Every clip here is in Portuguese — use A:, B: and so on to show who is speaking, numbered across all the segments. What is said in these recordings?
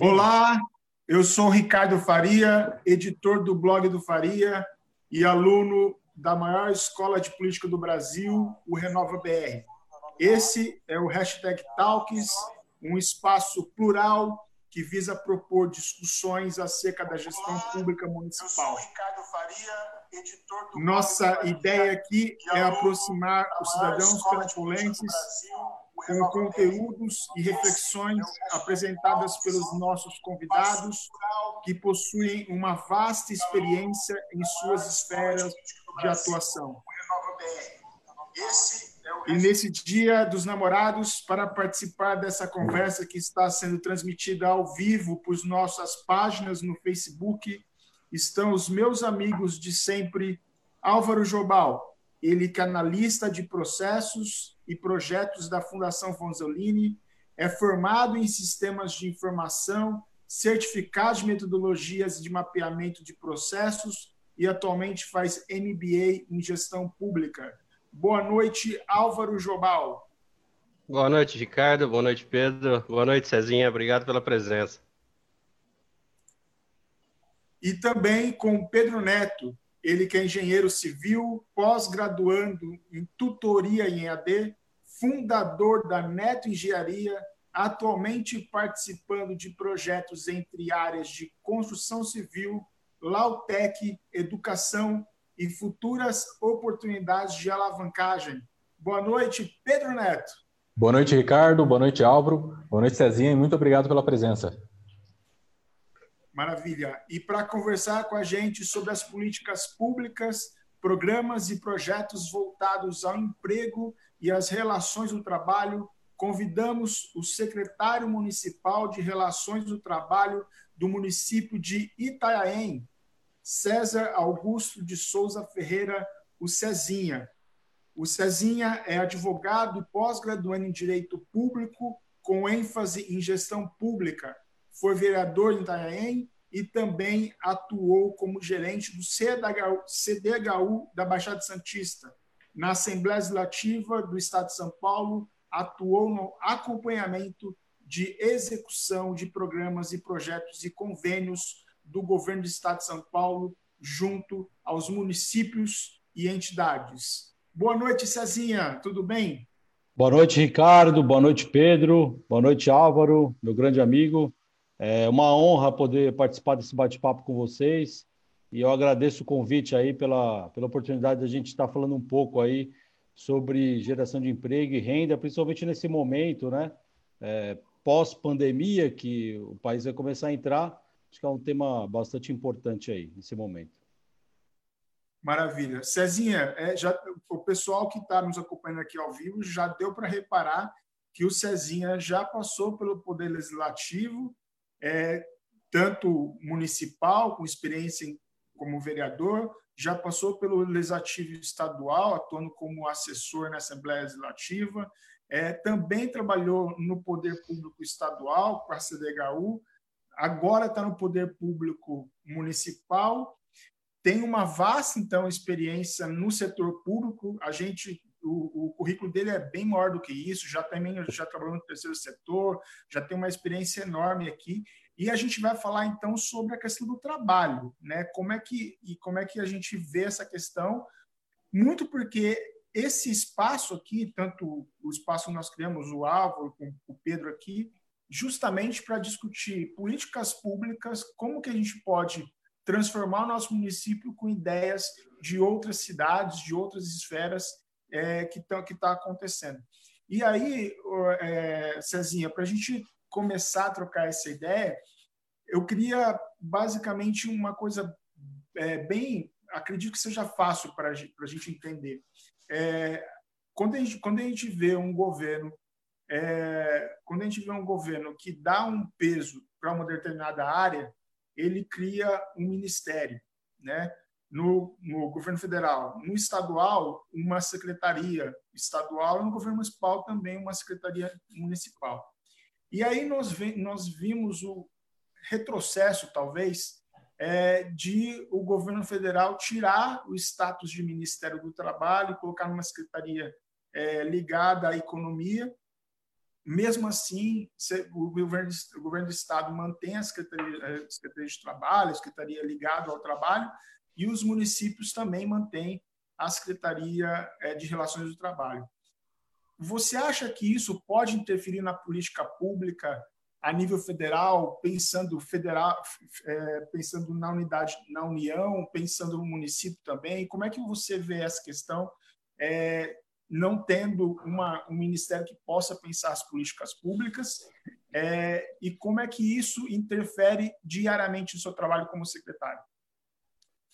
A: Olá, eu sou Ricardo Faria, editor do blog do Faria e aluno da maior escola de política do Brasil, o Renova BR. Esse é o hashtag Talks, um espaço plural que visa propor discussões acerca da gestão pública municipal. Nossa ideia aqui é aproximar os cidadãos penapolenses com conteúdos e reflexões apresentadas pelos nossos convidados, que possuem uma vasta experiência em suas esferas de atuação. E nesse Dia dos Namorados, para participar dessa conversa que está sendo transmitida ao vivo por nossas páginas no Facebook, estão os meus amigos de sempre, Álvaro Jobal, ele canalista é de processos e projetos da Fundação Fonzolini, é formado em sistemas de informação, certificado de metodologias de mapeamento de processos e atualmente faz MBA em gestão pública. Boa noite, Álvaro Jobal.
B: Boa noite, Ricardo. Boa noite, Pedro. Boa noite, Cezinha. Obrigado pela presença.
A: E também com Pedro Neto, ele que é engenheiro civil, pós-graduando em tutoria em EAD, fundador da Neto Engenharia, atualmente participando de projetos entre áreas de construção civil, Lautec, educação e futuras oportunidades de alavancagem. Boa noite, Pedro Neto.
C: Boa noite, Ricardo. Boa noite, Álvaro. Boa noite, Cezinha. E muito obrigado pela presença.
A: Maravilha. E para conversar com a gente sobre as políticas públicas, programas e projetos voltados ao emprego e às relações do trabalho, convidamos o secretário municipal de Relações do Trabalho do município de Itanhaém, César Augusto de Souza Ferreira, o Cezinha. O Cezinha é advogado e pós-graduando em Direito Público, com ênfase em gestão pública. Foi vereador em Itanhaém e também atuou como gerente do CDHU, CDHU da Baixada Santista. Na Assembleia Legislativa do Estado de São Paulo, atuou no acompanhamento de execução de programas e projetos e convênios do governo do Estado de São Paulo junto aos municípios e entidades. Boa noite, Cezinha, tudo bem?
C: Boa noite, Ricardo. Boa noite, Pedro. Boa noite, Álvaro, meu grande amigo. É uma honra poder participar desse bate-papo com vocês. E eu agradeço o convite aí pela, pela oportunidade de a gente estar falando um pouco aí sobre geração de emprego e renda, principalmente nesse momento, né? É, Pós-pandemia, que o país vai começar a entrar, Acho que é um tema bastante importante aí, nesse momento.
A: Maravilha. Cezinha, é, já, o pessoal que está nos acompanhando aqui ao vivo já deu para reparar que o Cezinha já passou pelo Poder Legislativo, é, tanto municipal, com experiência em, como vereador, já passou pelo Legislativo Estadual, atuando como assessor na Assembleia Legislativa, é, também trabalhou no Poder Público Estadual, com a CDHU, agora está no poder público municipal, tem uma vasta então experiência no setor público. A gente o, o, currículo dele é bem maior do que isso, já também já trabalhou no terceiro setor, já tem uma experiência enorme aqui. E a gente vai falar então sobre a questão do trabalho, né? Como é que e como é que a gente vê essa questão? Muito porque esse espaço aqui, tanto o espaço que nós criamos, o Álvaro com o Pedro aqui, justamente para discutir políticas públicas, como que a gente pode transformar o nosso município com ideias de outras cidades, de outras esferas é, que estão que tá acontecendo. E aí, é, Cezinha, para a gente começar a trocar essa ideia, eu queria basicamente uma coisa é, bem, acredito que seja fácil para a gente entender. É, quando, a gente, quando a gente vê um governo é, quando a gente vê um governo que dá um peso para uma determinada área, ele cria um ministério, né? No, no, governo federal, no estadual, uma secretaria estadual, no governo municipal também uma secretaria municipal. E aí nós, nós vimos o retrocesso, talvez, é, de o governo federal tirar o status de Ministério do Trabalho e colocar numa secretaria é, ligada à economia mesmo assim, o governo, o governo do Estado mantém a Secretaria, a Secretaria de Trabalho, a Secretaria ligada ao trabalho, e os municípios também mantêm a Secretaria é, de Relações do Trabalho. Você acha que isso pode interferir na política pública a nível federal, pensando federal, é, pensando na unidade, na União, pensando no município também? Como é que você vê essa questão? É, não tendo uma, um ministério que possa pensar as políticas públicas é, e como é que isso interfere diariamente no seu trabalho como secretário?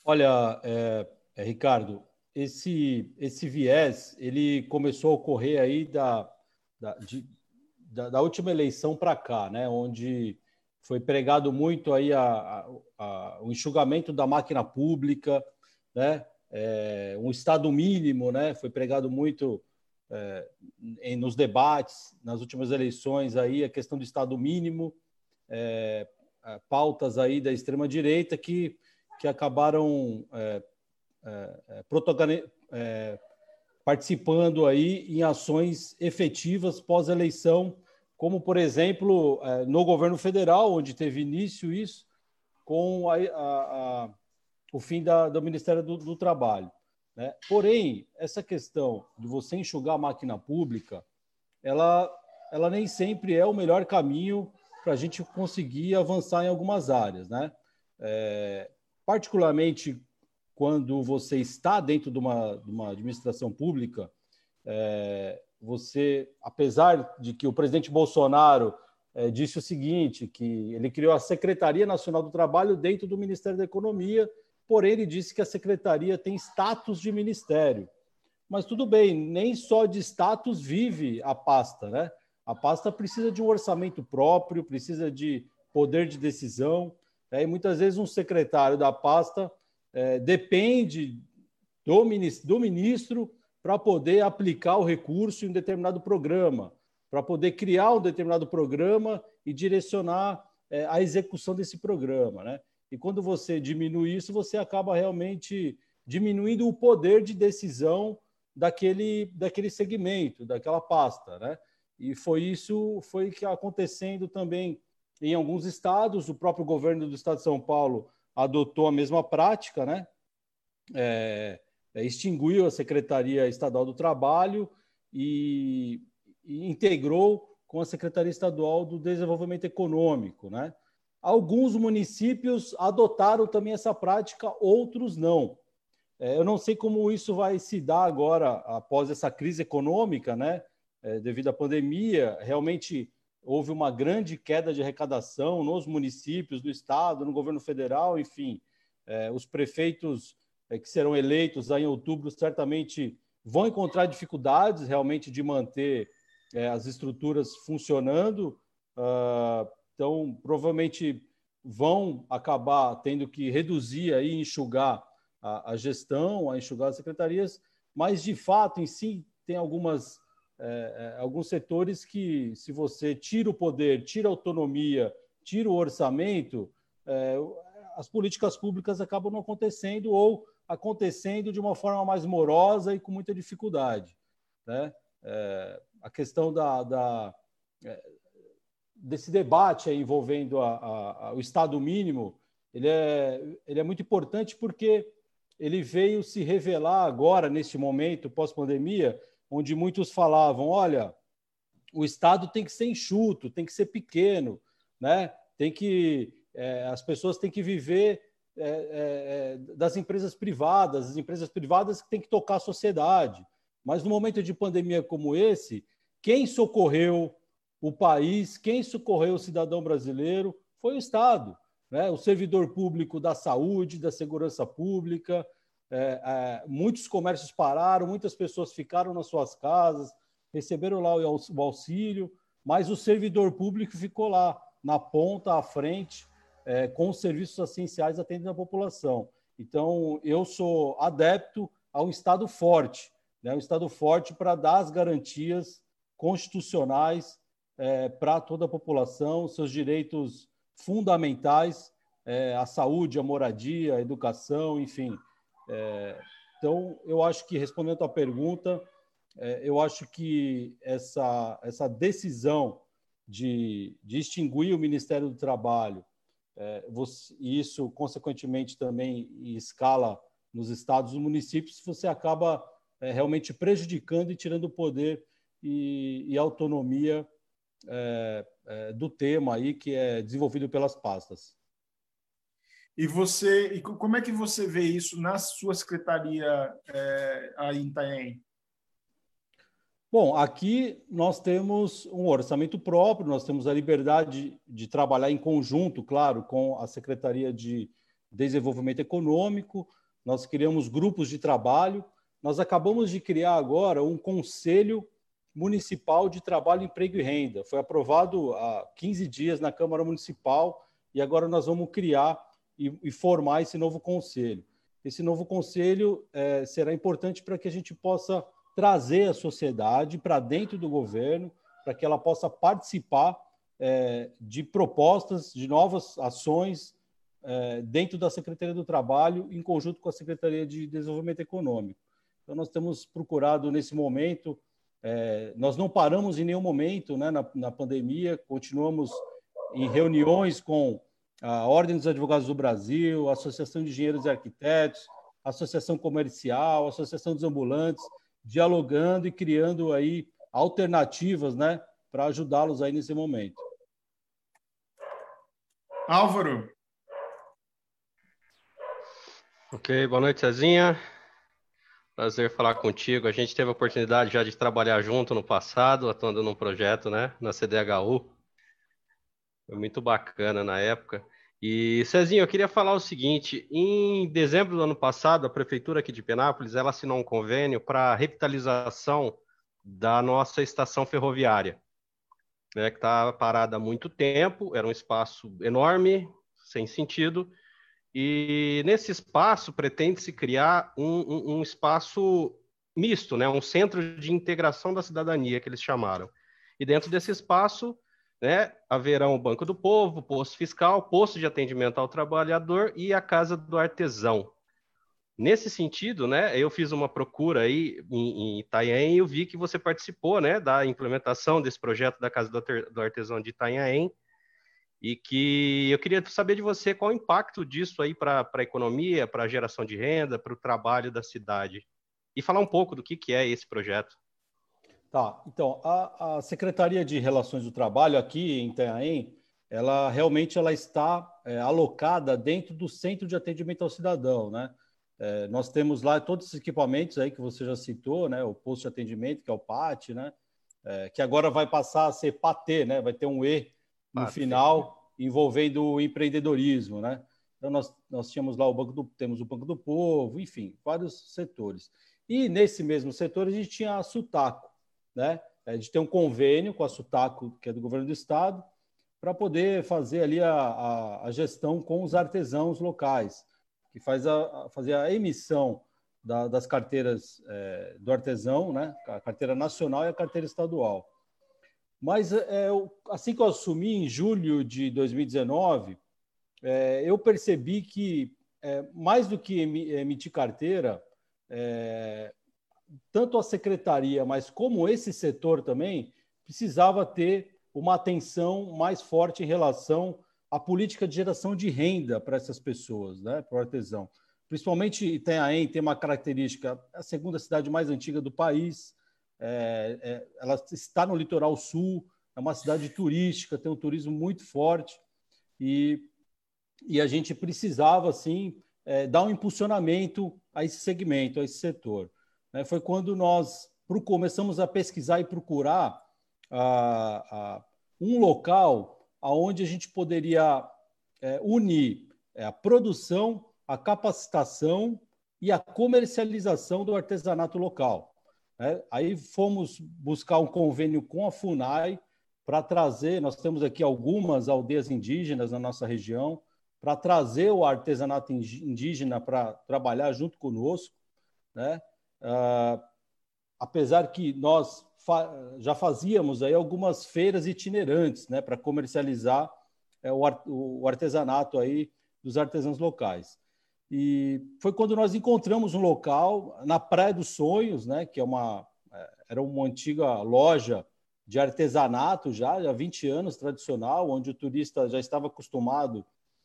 C: Olha, é, é, Ricardo, esse, esse viés ele começou a ocorrer aí da, da, de, da, da última eleição para cá, né, onde foi pregado muito aí a, a, a, o enxugamento da máquina pública, né, é, um Estado mínimo, né? Foi pregado muito é, em, nos debates, nas últimas eleições aí, a questão do Estado mínimo, é, pautas aí da extrema direita que, que acabaram é, é, é, participando aí em ações efetivas pós-eleição, como por exemplo no governo federal, onde teve início isso, com a, a, a o fim da, do Ministério do, do Trabalho. Né? Porém, essa questão de você enxugar a máquina pública, ela, ela nem sempre é o melhor caminho para a gente conseguir avançar em algumas áreas. Né? É, particularmente quando você está dentro de uma, de uma administração pública, é, você, apesar de que o presidente Bolsonaro é, disse o seguinte, que ele criou a Secretaria Nacional do Trabalho dentro do Ministério da Economia, porém ele disse que a secretaria tem status de ministério. Mas tudo bem, nem só de status vive a pasta, né? A pasta precisa de um orçamento próprio, precisa de poder de decisão, né? e muitas vezes um secretário da pasta é, depende do ministro, do ministro para poder aplicar o recurso em um determinado programa, para poder criar um determinado programa e direcionar é, a execução desse programa, né? E quando você diminui isso, você acaba realmente diminuindo o poder de decisão daquele, daquele segmento, daquela pasta, né? E foi isso foi que acontecendo também em alguns estados. O próprio governo do estado de São Paulo adotou a mesma prática, né? É, é extinguiu a Secretaria Estadual do Trabalho e, e integrou com a Secretaria Estadual do Desenvolvimento Econômico, né? Alguns municípios adotaram também essa prática, outros não. É, eu não sei como isso vai se dar agora, após essa crise econômica, né? É, devido à pandemia, realmente houve uma grande queda de arrecadação nos municípios, do estado, no governo federal, enfim. É, os prefeitos é, que serão eleitos aí em outubro certamente vão encontrar dificuldades realmente de manter é, as estruturas funcionando. Uh, então, provavelmente vão acabar tendo que reduzir aí, enxugar a, a gestão, a enxugar as secretarias, mas de fato, em si, tem algumas, é, é, alguns setores que, se você tira o poder, tira a autonomia, tira o orçamento, é, as políticas públicas acabam não acontecendo ou acontecendo de uma forma mais morosa e com muita dificuldade. Né? É, a questão da, da é, desse debate envolvendo a, a, a, o Estado mínimo, ele é, ele é muito importante porque ele veio se revelar agora, neste momento, pós-pandemia, onde muitos falavam, olha, o Estado tem que ser enxuto, tem que ser pequeno, né? tem que, é, as pessoas têm que viver é, é, é das empresas privadas, as empresas privadas que têm que tocar a sociedade. Mas no momento de pandemia como esse, quem socorreu, o país, quem socorreu o cidadão brasileiro foi o Estado, né? o servidor público da saúde, da segurança pública. É, é, muitos comércios pararam, muitas pessoas ficaram nas suas casas, receberam lá o auxílio, mas o servidor público ficou lá, na ponta, à frente, é, com os serviços essenciais atendendo a população. Então, eu sou adepto ao Estado forte, né? um Estado forte para dar as garantias constitucionais é, para toda a população, seus direitos fundamentais, é, a saúde, a moradia, a educação, enfim. É, então, eu acho que, respondendo a tua pergunta, é, eu acho que essa, essa decisão de, de extinguir o Ministério do Trabalho, é, você, e isso, consequentemente, também em escala nos estados e municípios, você acaba é, realmente prejudicando e tirando o poder e, e autonomia é, é, do tema aí que é desenvolvido pelas pastas.
A: E você, e como é que você vê isso na sua secretaria é, aí em Itanhaém?
C: Bom, aqui nós temos um orçamento próprio, nós temos a liberdade de trabalhar em conjunto, claro, com a Secretaria de Desenvolvimento Econômico, nós criamos grupos de trabalho, nós acabamos de criar agora um Conselho Municipal de Trabalho, Emprego e Renda. Foi aprovado há 15 dias na Câmara Municipal e agora nós vamos criar e, e formar esse novo conselho. Esse novo conselho é, será importante para que a gente possa trazer a sociedade para dentro do governo, para que ela possa participar é, de propostas, de novas ações é, dentro da Secretaria do Trabalho, em conjunto com a Secretaria de Desenvolvimento Econômico. Então, nós temos procurado, nesse momento, é, nós não paramos em nenhum momento né, na, na pandemia, continuamos em reuniões com a Ordem dos Advogados do Brasil, a Associação de Engenheiros e Arquitetos, a Associação Comercial, a Associação dos Ambulantes, dialogando e criando aí alternativas, né, para ajudá-los aí nesse momento.
A: Álvaro.
B: Ok, boa noite, Cezinha. Prazer falar contigo. A gente teve a oportunidade já de trabalhar junto no passado, atuando num projeto, né, na CDHU. Foi muito bacana na época. E, Cezinho, eu queria falar o seguinte: em dezembro do ano passado, a prefeitura aqui de Penápolis ela assinou um convênio para revitalização da nossa estação ferroviária, né, que está parada há muito tempo, era um espaço enorme, sem sentido, e nesse espaço pretende-se criar um, um, um espaço misto, né, um centro de integração da cidadania, que eles chamaram. E dentro desse espaço né, haverá o Banco do Povo, posto fiscal, posto de atendimento ao trabalhador e a Casa do Artesão. Nesse sentido, né, eu fiz uma procura aí em, em Itanhaém e eu vi que você participou, né, da implementação desse projeto da Casa do Artesão de Itanhaém e que eu queria saber de você qual o impacto disso aí para a economia, para a geração de renda, para o trabalho da cidade. E falar um pouco do que, que é esse projeto.
C: Tá, então, a, a Secretaria de Relações do Trabalho aqui em Itanhaém, ela realmente ela está é, alocada dentro do Centro de Atendimento ao Cidadão, né? É, nós temos lá todos esses equipamentos aí que você já citou, né? O posto de atendimento, que é o PAT, né? É, que agora vai passar a ser PAT, né? Vai ter um E no PAT. final envolvendo o empreendedorismo, né? Então nós, nós tínhamos lá o Banco do temos o Banco do Povo, enfim, vários setores. E nesse mesmo setor a gente tinha a Sutaco, né, é, de ter um convênio com a Sutaco, que é do governo do estado, para poder fazer ali a, a, a, gestão com os artesãos locais, que faz a, a fazer a emissão da, das carteiras é, do artesão, né, a carteira nacional e a carteira estadual. Mas é, assim que eu assumi, em julho de 2019, é, eu percebi que, é, mais do que emitir carteira, é, tanto a secretaria, mas como esse setor também, precisava ter uma atenção mais forte em relação à política de geração de renda para essas pessoas, né, para o artesão. Principalmente Itanhaém tem uma característica, é a segunda cidade mais antiga do país, é, é, ela está no litoral sul, é uma cidade turística, tem um turismo muito forte e, e a gente precisava, assim, é, dar um impulsionamento a esse segmento, a esse setor né, foi quando nós começamos a pesquisar e procurar um local onde a gente poderia é, unir é, a produção, a capacitação e a comercialização do artesanato local. Né? Aí fomos buscar um convênio com a FUNAI para trazer, nós temos aqui algumas aldeias indígenas na nossa região, para trazer o artesanato indígena para trabalhar junto conosco, né? Uh, apesar que nós fa já fazíamos aí algumas feiras itinerantes né, para comercializar é, o, art o, artesanato aí dos artesãos locais. E foi quando nós encontramos um local na Praia dos Sonhos, né, que é uma, é, era uma antiga loja de artesanato já, há 20 anos, tradicional, onde o turista já estava acostumado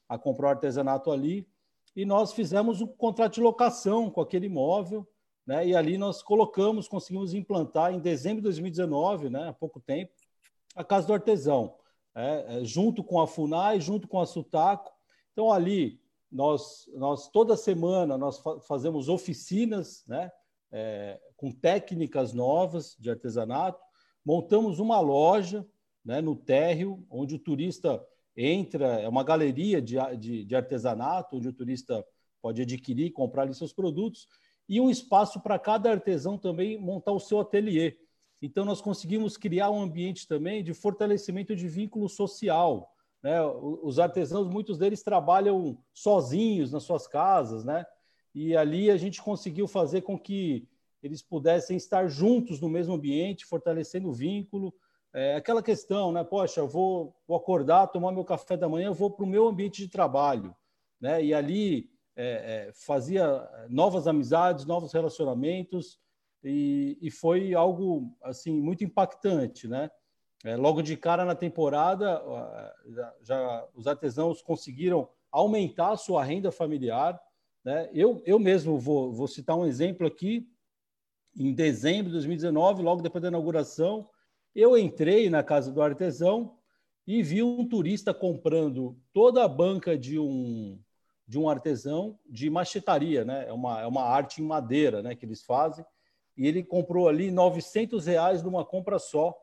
C: a comprar artesanato ali. E nós fizemos um contrato de locação com aquele imóvel, né? E ali nós colocamos, conseguimos implantar em dezembro de 2019, né? Há pouco tempo, a Casa do Artesão, é, é, junto com a Funai, junto com a Sutaco. Então ali nós, nós toda semana nós fa fazemos oficinas, né? É, com técnicas novas de artesanato montamos uma loja né, no térreo, onde o turista entra, é uma galeria de, de, de artesanato, onde o turista pode adquirir, comprar ali seus produtos, e um espaço para cada artesão também montar o seu ateliê. Então, nós conseguimos criar um ambiente também de fortalecimento de vínculo social. Né? Os artesãos, muitos deles trabalham sozinhos nas suas casas, né? e ali a gente conseguiu fazer com que eles pudessem estar juntos no mesmo ambiente, fortalecendo o vínculo. É, aquela questão, né? Poxa, eu vou, vou acordar, tomar meu café da manhã, eu vou para o meu ambiente de trabalho, né? E ali é, é, fazia novas amizades, novos relacionamentos e, e, foi algo assim muito impactante, né? É, logo de cara na temporada, já, já, os artesãos conseguiram aumentar a sua renda familiar. Né? Eu, eu mesmo vou, vou citar um exemplo aqui em dezembro de 2019, logo depois da inauguração, eu entrei na casa do artesão e vi um turista comprando toda a banca de um de um artesão de machetaria, né? É uma, é uma arte em madeira, né? Que eles fazem. E ele comprou ali 900 reais numa compra só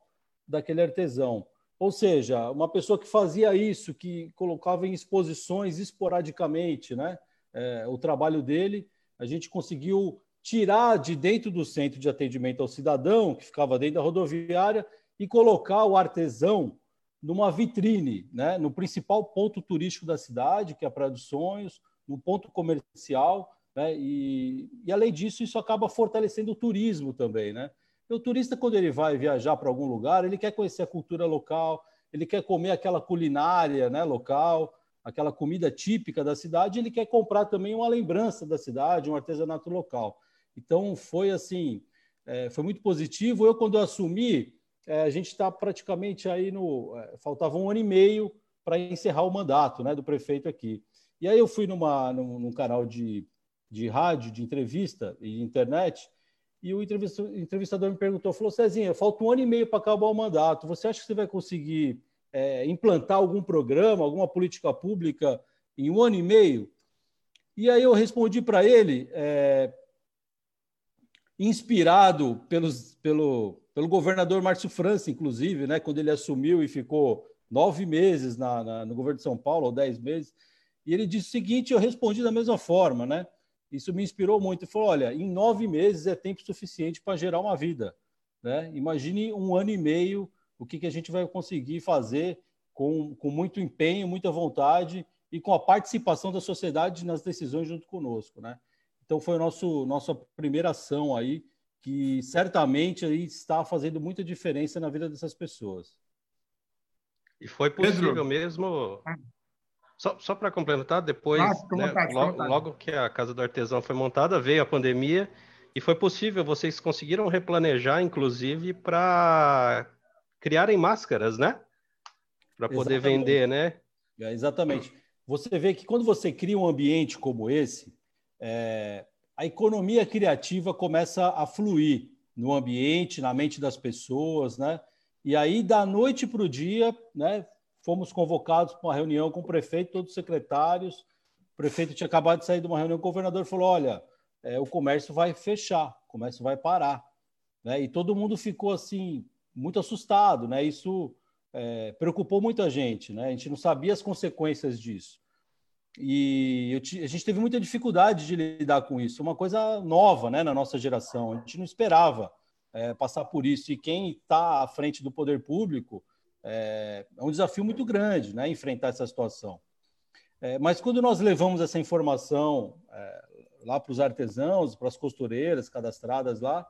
C: daquele artesão. Ou seja, uma pessoa que fazia isso, que colocava em exposições esporadicamente, né? É, o trabalho dele, a gente conseguiu tirar de dentro do centro de atendimento ao cidadão, que ficava dentro da rodoviária, e colocar o artesão numa vitrine, né? no principal ponto turístico da cidade, que é a Praia dos Sonhos, no ponto comercial, né? e, e além disso, isso acaba fortalecendo o turismo também. Né? E o turista, quando ele vai viajar para algum lugar, ele quer conhecer a cultura local, ele quer comer aquela culinária né, local, aquela comida típica da cidade, ele quer comprar também uma lembrança da cidade, um artesanato local. Então, foi assim, é, foi muito positivo. Eu, quando eu assumi, a gente está praticamente aí no. É, faltava um ano e meio para encerrar o mandato né, do prefeito aqui. E aí eu fui numa, num, num canal de, de rádio, de entrevista e internet, e o entrevistador me perguntou, falou, Cezinha, falta um ano e meio para acabar o mandato, você acha que você vai conseguir é, implantar algum programa, alguma política pública em um ano e meio? E aí eu respondi para ele, é, inspirado pelos, pelo, pelo governador Márcio França, inclusive, né, quando ele assumiu e ficou nove meses na, na, no governo de São Paulo, ou dez meses, e ele disse o seguinte, eu respondi da mesma forma, né? Isso me inspirou muito. Ele falou, olha, em nove meses é tempo suficiente para gerar uma vida, né? Imagine um ano e meio, o que, que a gente vai conseguir fazer com, com muito empenho, muita vontade e com a participação da sociedade nas decisões junto conosco, né? Então foi nosso nossa primeira ação aí que certamente aí está fazendo muita diferença na vida dessas pessoas.
B: E foi possível Pedro. mesmo. Só, só para complementar, depois, né, logo, logo, que a Casa do Artesão foi montada, veio a pandemia e foi possível, vocês conseguiram replanejar, inclusive, para criarem máscaras, né? Para poder exatamente. vender, né?
C: É, exatamente. Você vê que quando você cria um ambiente como esse, é, a economia criativa começa a fluir no ambiente, na mente das pessoas, né? E aí, da noite para o dia, né, fomos convocados para uma reunião com o prefeito, todos os secretários. O prefeito tinha acabado de sair de uma reunião com o governador e falou: olha, é, o comércio vai fechar, o comércio vai parar. Né? E todo mundo ficou assim, muito assustado, né? Isso é, preocupou muita gente, né? A gente não sabia as consequências disso. E a gente teve muita dificuldade de lidar com isso, uma coisa nova né, na nossa geração. A gente não esperava é, passar por isso. E quem está à frente do poder público é, é, um desafio muito grande né, enfrentar essa situação. É, mas quando nós levamos essa informação é, lá para os artesãos, para as costureiras cadastradas lá,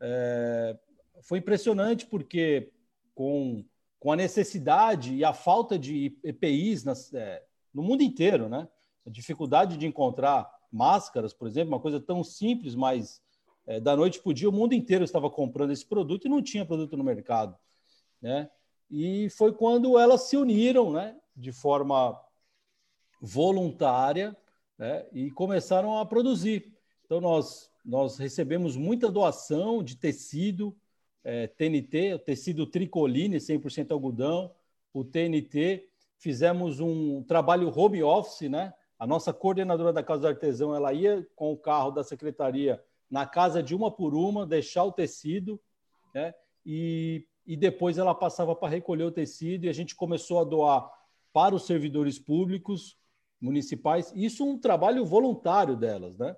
C: é, foi impressionante porque com, com a necessidade e a falta de EPIs nas, é, no mundo inteiro, né? A dificuldade de encontrar máscaras, por exemplo, uma coisa tão simples, mas é, da noite para o dia, o mundo inteiro estava comprando esse produto e não tinha produto no mercado. Né? E foi quando elas se uniram né, de forma voluntária né, e começaram a produzir. Então, nós, nós recebemos muita doação de tecido, é, TNT, o tecido tricoline, 100% algodão, o TNT. Fizemos um trabalho home office, né? A nossa coordenadora da Casa do Artesão, ela ia com o carro da secretaria na casa de uma por uma, deixar o tecido, né? E, e depois ela passava para recolher o tecido e a gente começou a doar para os servidores públicos municipais. Isso é um trabalho voluntário delas, né?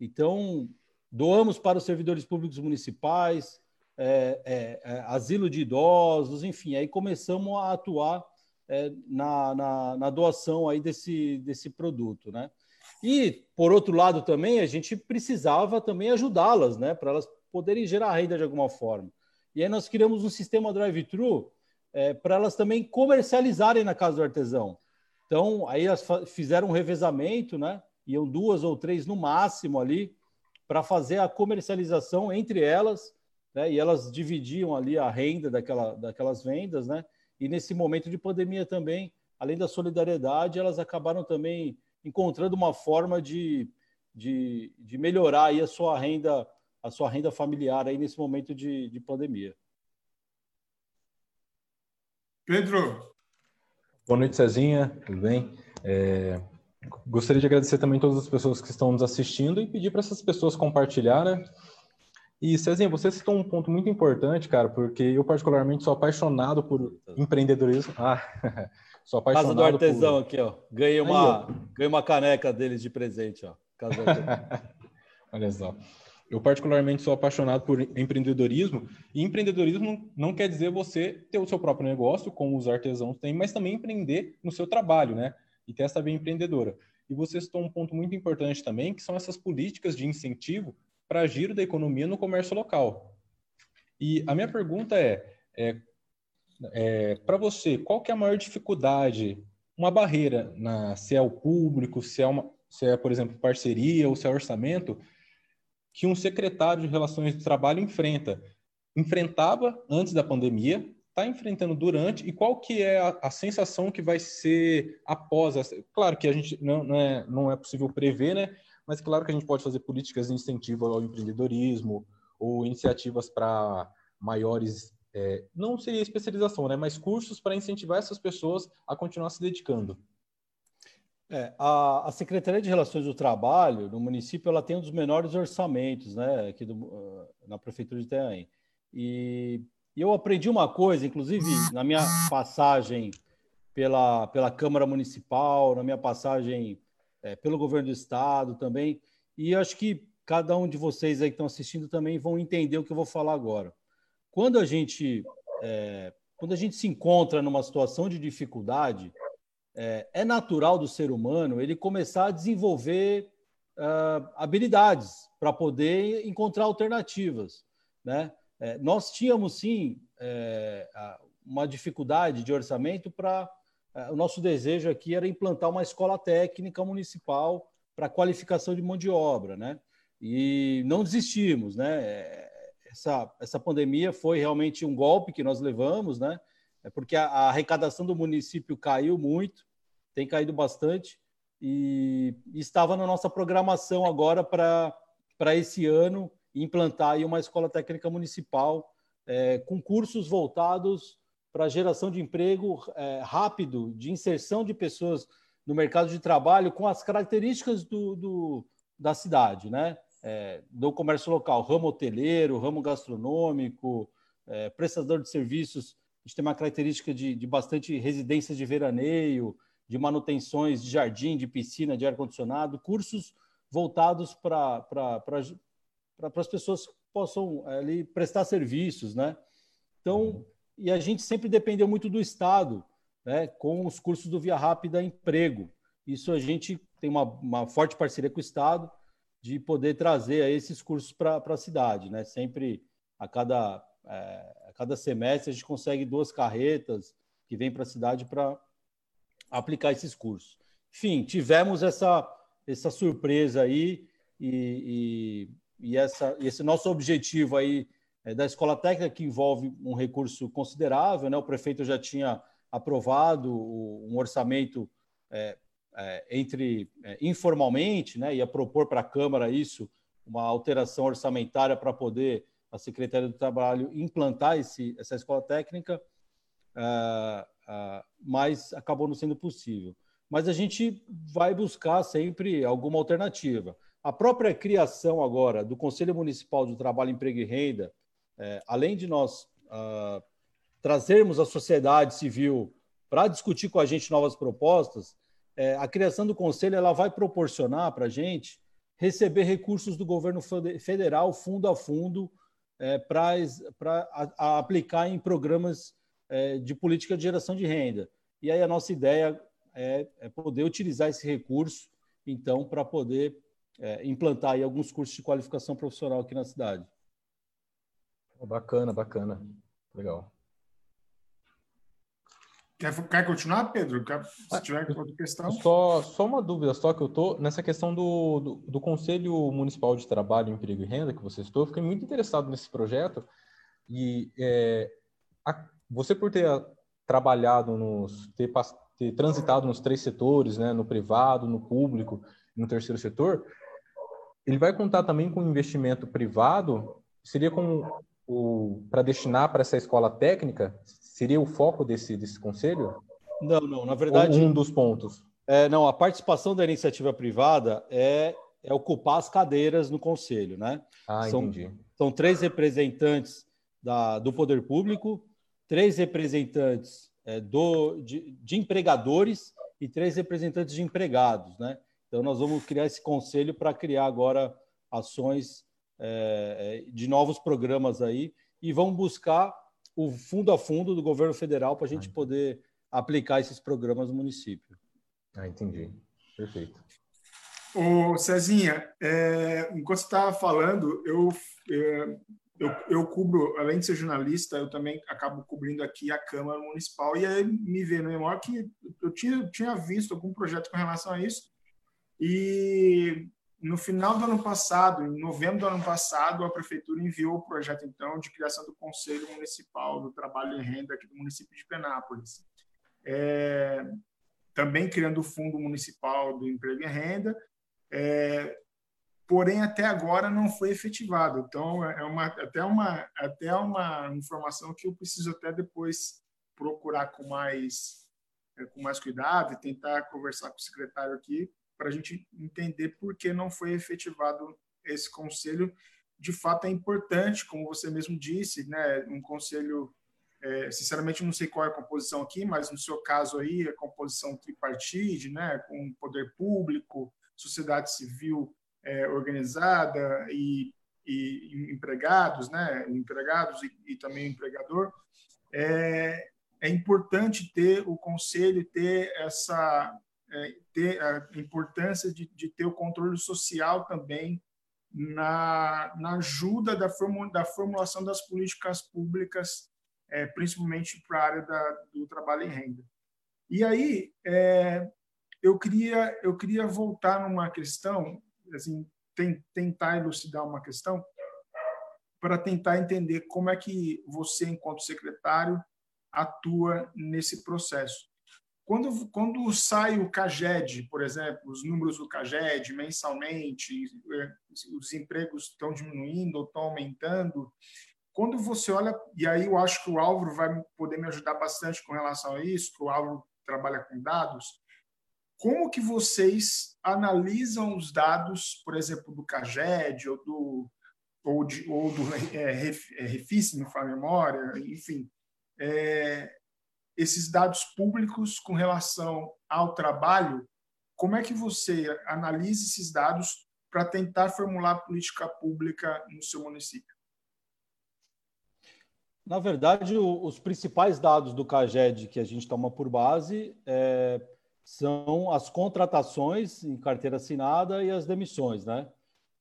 C: Então, doamos para os servidores públicos municipais, é, é, é, asilo de idosos, enfim, aí começamos a atuar é, na, na, na, doação aí desse, desse produto, né? E, por outro lado, também a gente precisava também ajudá-las, né? Para elas poderem gerar renda de alguma forma. E aí nós criamos um sistema drive-thru é, para elas também comercializarem na casa do artesão. Então, aí elas fizeram um revezamento, né? Iam duas ou três no máximo ali para fazer a comercialização entre elas né? E elas dividiam ali a renda daquela, daquelas vendas, né? E nesse momento de pandemia também, além da solidariedade, elas acabaram também encontrando uma forma de, de, de melhorar aí a sua renda, a sua renda familiar aí nesse momento de, de pandemia.
A: Pedro.
D: Boa noite, Cezinha. Tudo bem? É, gostaria de agradecer também todas as pessoas que estão nos assistindo e pedir para essas pessoas compartilharem e, Cezinha, você citou um ponto muito importante, cara, porque eu particularmente sou apaixonado por empreendedorismo. Ah,
C: sou apaixonado Casa do Artesão por... aqui, ó. Ganhei uma, Aí, ganhei uma caneca deles de presente, ó. Casa do
D: Olha só. Eu particularmente sou apaixonado por empreendedorismo, e empreendedorismo não quer dizer você ter o seu próprio negócio, como os artesãos têm, mas também empreender no seu trabalho, né? E ter essa via empreendedora. E você citou um ponto muito importante também, que são essas políticas de incentivo para giro da economia no comércio local. E a minha pergunta é, é, é para você, qual que é a maior dificuldade, uma barreira, na, se é o público, se é, uma, se é, por exemplo, parceria ou se é orçamento, que um secretário de Relações do Trabalho enfrenta? Enfrentava antes da pandemia, está enfrentando durante e qual que é a, a, sensação que vai ser após. Claro que a gente não, não, é, não é possível prever, né? Mas claro que a gente pode fazer políticas de incentivo ao empreendedorismo ou iniciativas para maiores, é, não seria especialização, né, mas cursos para incentivar essas pessoas a continuar se dedicando.
C: É, a, a, Secretaria de Relações do Trabalho no município ela tem um dos menores orçamentos, né, aqui do, uh, na prefeitura de Itanhaém. E, e eu aprendi uma coisa, inclusive na minha passagem pela, pela Câmara Municipal, na minha passagem é, pelo governo do estado também. E acho que cada um de vocês aí que estão assistindo também vão entender o que eu vou falar agora. Quando a gente, é, quando a gente se encontra numa situação de dificuldade, é, é natural do ser humano ele começar a desenvolver uh, habilidades para poder encontrar alternativas. Né? É, nós tínhamos, sim, é, uma dificuldade de orçamento para o nosso desejo aqui era implantar uma escola técnica municipal para qualificação de mão de obra, né? E não desistimos, né? É, essa, essa pandemia foi realmente um golpe que nós levamos, né? É porque a, a arrecadação do município caiu muito, tem caído bastante, e, e estava na nossa programação agora para esse ano implantar aí uma escola técnica municipal é, com cursos voltados para geração de emprego é, rápido, de inserção de pessoas no mercado de trabalho com as características do, do da cidade, né? É, do comércio local, ramo hoteleiro, ramo gastronômico, é, prestador de serviços. A gente tem uma característica de, de bastante residências de veraneio, de manutenções de jardim, de piscina, de ar-condicionado, cursos voltados para pra, pra, as pessoas que possam ali prestar serviços, né? Então, e a gente sempre dependeu muito do Estado, né, com os cursos do Via Rápida Emprego. Isso a gente tem uma, uma forte parceria com o Estado de poder trazer esses cursos para a cidade. Né? Sempre, a cada, é, a cada semestre, a gente consegue duas carretas que vêm para a cidade para aplicar esses cursos. Enfim, tivemos essa, essa surpresa aí e, e, essa, e esse nosso objetivo aí da escola técnica, que envolve um recurso considerável, né? o prefeito já tinha aprovado um orçamento é, é, entre é, informalmente, né? ia propor para a Câmara isso, uma alteração orçamentária para poder a Secretaria do Trabalho implantar esse, essa escola técnica, uh, uh, mas acabou não sendo possível. Mas a gente vai buscar sempre alguma alternativa. A própria criação agora do Conselho Municipal do Trabalho, Emprego e Renda, é, além de nós uh, trazermos a sociedade civil para discutir com a gente novas propostas, é, a criação do conselho ela vai proporcionar para a gente receber recursos do governo federal, fundo a fundo, é, para aplicar em programas é, de política de geração de renda. E aí a nossa ideia é, é poder utilizar esse recurso, então, para poder é, implantar alguns cursos de qualificação profissional aqui na cidade.
D: Bacana, bacana. Legal.
A: Quer, quer continuar, Pedro? Quer, se ah, tiver outra questão.
D: Só, só uma dúvida só que eu tô nessa questão do, do, do, Conselho Municipal de Trabalho, Emprego e Renda que você estou. Fiquei muito interessado nesse projeto e é, a, você por ter trabalhado nos ter, ter, transitado nos três setores, né, no privado, no público, no terceiro setor, ele vai contar também com investimento privado. Seria com para destinar para essa escola técnica Seria o foco desse, desse conselho?
C: Não, não. Na verdade.
D: Ou um dos pontos.
C: É, não, a participação da iniciativa privada é, é ocupar as cadeiras no conselho, né?
D: Ah,
C: são,
D: entendi.
C: São três representantes da, do poder público, três representantes é, do, de, de empregadores e três representantes de empregados, né? Então, nós vamos criar esse conselho para criar agora ações é, é, de novos programas aí e vamos buscar o fundo a fundo do governo federal para a gente ah, poder aplicar esses programas no município.
D: Ah, entendi. Perfeito.
A: Ô, Cezinha, é, enquanto você estava falando, eu, é, eu, eu, cubro, além de ser jornalista, eu também acabo cobrindo aqui a Câmara Municipal, e aí me veio na memória que eu tinha, tinha visto algum projeto com relação a isso, e no final do ano passado, em novembro do ano passado, a prefeitura enviou o projeto então de criação do Conselho Municipal do Trabalho e Renda aqui do município de Penápolis. É, também criando o Fundo Municipal do Emprego e Renda, é, porém até agora não foi efetivado. Então é uma até uma até uma informação que eu preciso até depois procurar com mais é, com mais cuidado e tentar conversar com o secretário aqui para a gente entender por que não foi efetivado esse conselho. De fato, é importante, como você mesmo disse, né, um conselho, é, sinceramente, não sei qual é a composição aqui, mas no seu caso aí, a composição tripartite, né, com poder público, sociedade civil é, organizada e, e, empregados, né, empregados e, e também empregador, é, é importante ter o conselho, ter essa é, ter a importância de, de, ter o controle social também na, na ajuda da, formu, da formulação das políticas públicas, é, principalmente para a área da, do trabalho em renda. E aí, é, eu, queria, eu queria voltar numa questão, assim, tem, tentar elucidar uma questão, para tentar entender como é que você, enquanto secretário, atua nesse processo. Quando, quando sai o CAGED, por exemplo, os números do CAGED mensalmente, é, os empregos estão diminuindo ou estão aumentando, quando você olha, e aí eu acho que o Álvaro vai poder me ajudar bastante com relação a isso, que o Álvaro trabalha com dados, como que vocês analisam os dados, por exemplo, do CAGED ou do, ou, ou do é, Refis, me a memória, enfim, é, esses dados públicos com relação ao trabalho, como é que você analisa esses dados para tentar formular política pública no seu município?
C: Na verdade, os principais dados do CAGED que a gente toma por base é, são as contratações em carteira assinada e as demissões, né?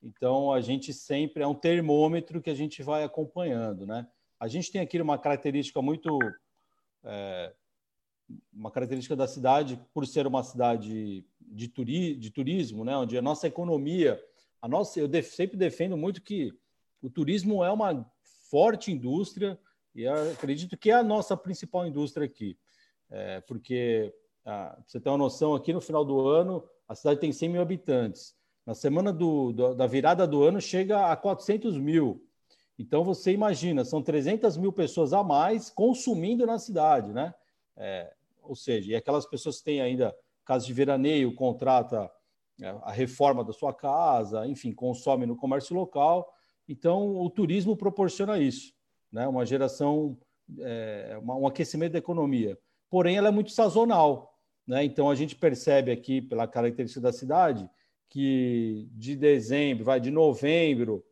C: Então, a gente sempre é um termômetro que a gente vai acompanhando, né? A gente tem aqui uma característica muito é, uma característica da cidade, por ser uma cidade de, turi, de turismo, né, onde a nossa economia a nossa, eu def, sempre defendo muito que o turismo é uma forte indústria e acredito que é a nossa principal indústria aqui, é, porque ah, você tem uma noção aqui no final do ano a cidade tem 100 mil habitantes. Na semana do, do, da virada do ano chega a 400 mil. Então você imagina, são 300 mil pessoas a mais consumindo na cidade, né? É, ou seja, e aquelas pessoas que têm ainda casa de veraneio, contrata é, a reforma da sua casa, enfim, consome no comércio local. Então, o turismo proporciona isso, né? uma geração, é, um aquecimento da economia. Porém, ela é muito sazonal. Né? Então, a gente percebe aqui, pela característica da cidade, que de dezembro, vai de novembro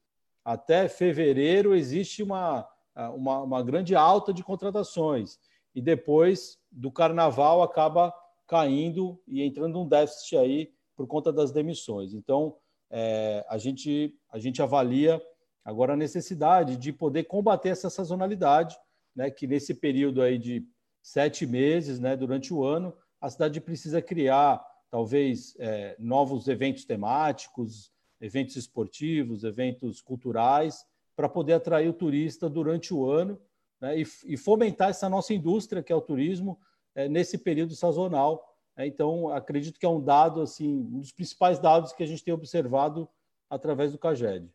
C: até fevereiro, existe uma, uma, uma grande alta de contratações. E depois do carnaval acaba caindo e entrando um déficit aí por conta das demissões. Então, é, a, gente, a gente avalia agora a necessidade de poder combater essa sazonalidade, né, que nesse período aí de sete meses, né, durante o ano, a cidade precisa criar talvez é, novos eventos temáticos, eventos esportivos, eventos culturais, para poder atrair o turista durante o ano né, e, e, fomentar essa nossa indústria, que é o turismo, é, nesse período sazonal. É, então, acredito que é um dado, assim, um dos principais dados que a gente tem observado através do CAGED.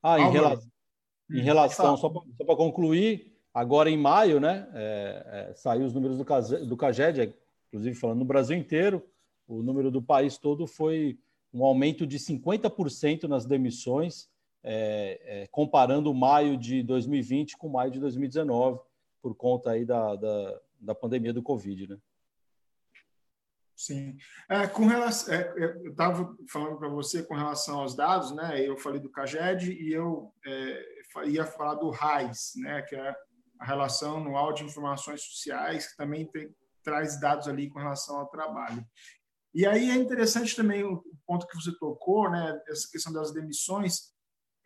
C: Ah, em, rela em relação, só para concluir, agora em maio, né, é, é, saiu os números do, do CAGED, inclusive falando no Brasil inteiro, o número do país todo foi um aumento de 50% nas demissões, é, é, comparando maio de 2020 com maio de 2019 por conta aí da, da, da pandemia do Covid, né?
A: Sim. É, com relação, é, eu estava falando para você com relação aos dados, né? Eu falei do CAGED e eu é, ia falar do RAIS, né? Que é a relação anual de informações sociais, que também tem, traz dados ali com relação ao trabalho. E aí é interessante também o ponto que você tocou, né? Essa questão das demissões.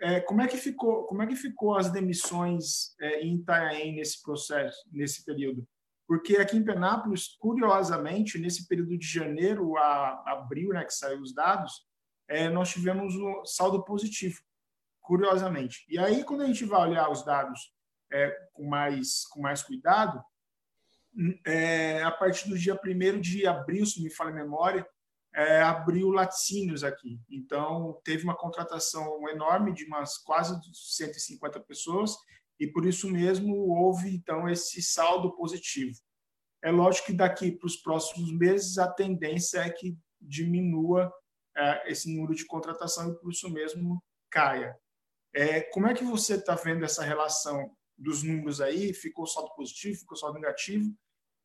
A: É, como é que ficou como é que ficou as demissões é, em Itanhaém nesse processo nesse período porque aqui em Penápolis curiosamente nesse período de janeiro a abril né que saiu os dados é, nós tivemos um saldo positivo curiosamente e aí quando a gente vai olhar os dados é, com mais com mais cuidado é, a partir do dia 1 de abril se me falha a memória é, abriu laticínios aqui. Então, teve uma contratação enorme de umas quase 150 pessoas e por isso mesmo houve então esse saldo positivo. É lógico que daqui para os próximos meses a tendência é que diminua é, esse número de contratação e por isso mesmo caia. É, como é que você está vendo essa relação dos números aí? Ficou saldo positivo, ficou saldo negativo?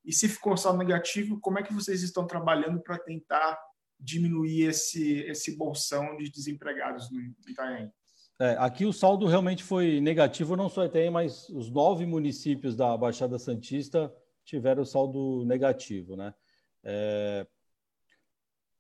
A: E se ficou saldo negativo, como é que vocês estão trabalhando para tentar diminuir esse, esse bolsão de desempregados no Itaém?
C: É, aqui o saldo realmente foi negativo, não só Itaém, mas os nove municípios da Baixada Santista tiveram saldo negativo. Né? É,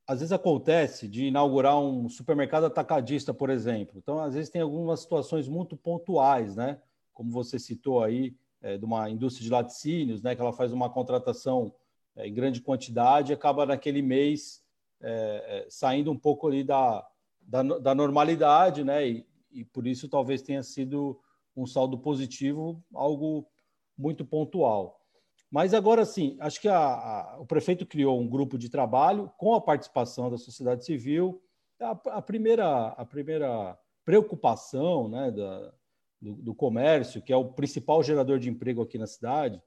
C: às vezes acontece de inaugurar um supermercado atacadista, por exemplo. Então, às vezes tem algumas situações muito pontuais, né? Como você citou aí, é, de uma indústria de laticínios, né? Que ela faz uma contratação é, em grande quantidade acaba naquele mês é, é, saindo um pouco ali da, da, da normalidade, né? E, e, por isso talvez tenha sido um saldo positivo, algo muito pontual. Mas agora sim, acho que a, a, o prefeito criou um grupo de trabalho com a participação da sociedade civil. A, a primeira, a primeira preocupação né, da, do, do comércio, que é o principal gerador de emprego aqui na cidade,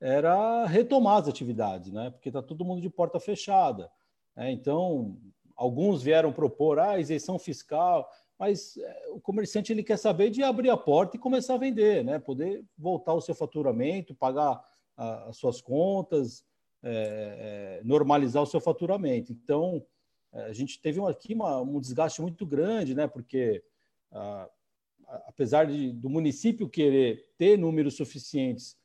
C: era retomar as atividades, né? Porque está todo mundo de porta fechada. É, então, alguns vieram propor a ah, isenção fiscal, mas é, o comerciante ele quer saber de abrir a porta e começar a vender, né? poder voltar o seu faturamento, pagar a, as suas contas, é, é, normalizar o seu faturamento. Então, é, a gente teve aqui uma, um desgaste muito grande, né? porque a, apesar de, do município querer ter números suficientes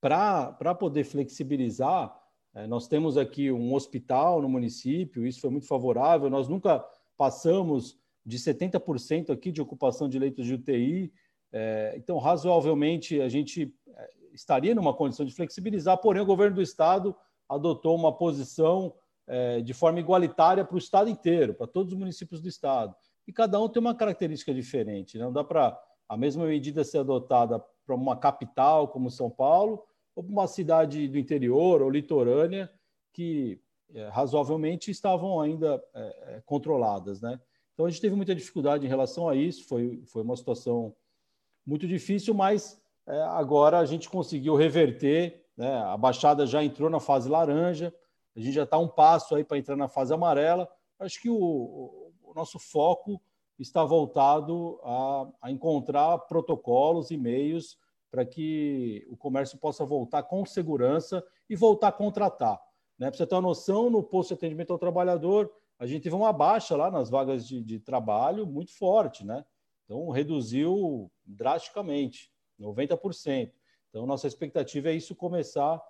C: para poder flexibilizar, é, nós temos aqui um hospital no município, isso foi muito favorável. Nós nunca passamos de 70% aqui de ocupação de leitos de UTI. É, então, razoavelmente, a gente é, estaria numa condição de flexibilizar, porém, o governo do estado adotou uma posição é, de forma igualitária para o estado inteiro, para todos os municípios do estado. E cada um tem uma característica diferente. Né? Não dá para a mesma medida ser adotada para uma capital como São Paulo ou para uma cidade do interior ou litorânea que é, razoavelmente estavam ainda é, é, controladas, né? Então a gente teve muita dificuldade em relação a isso, foi, foi uma situação muito difícil, mas é, agora a gente conseguiu reverter, né? a Baixada já entrou na fase laranja, a gente já está um passo aí para entrar na fase amarela. Acho que o, o nosso foco está voltado a, a encontrar protocolos e meios para que o comércio possa voltar com segurança e voltar a contratar. Né? Para você ter uma noção, no posto de atendimento ao trabalhador, a gente teve uma baixa lá nas vagas de, de trabalho muito forte, né? Então, reduziu drasticamente, 90%. Então, nossa expectativa é isso começar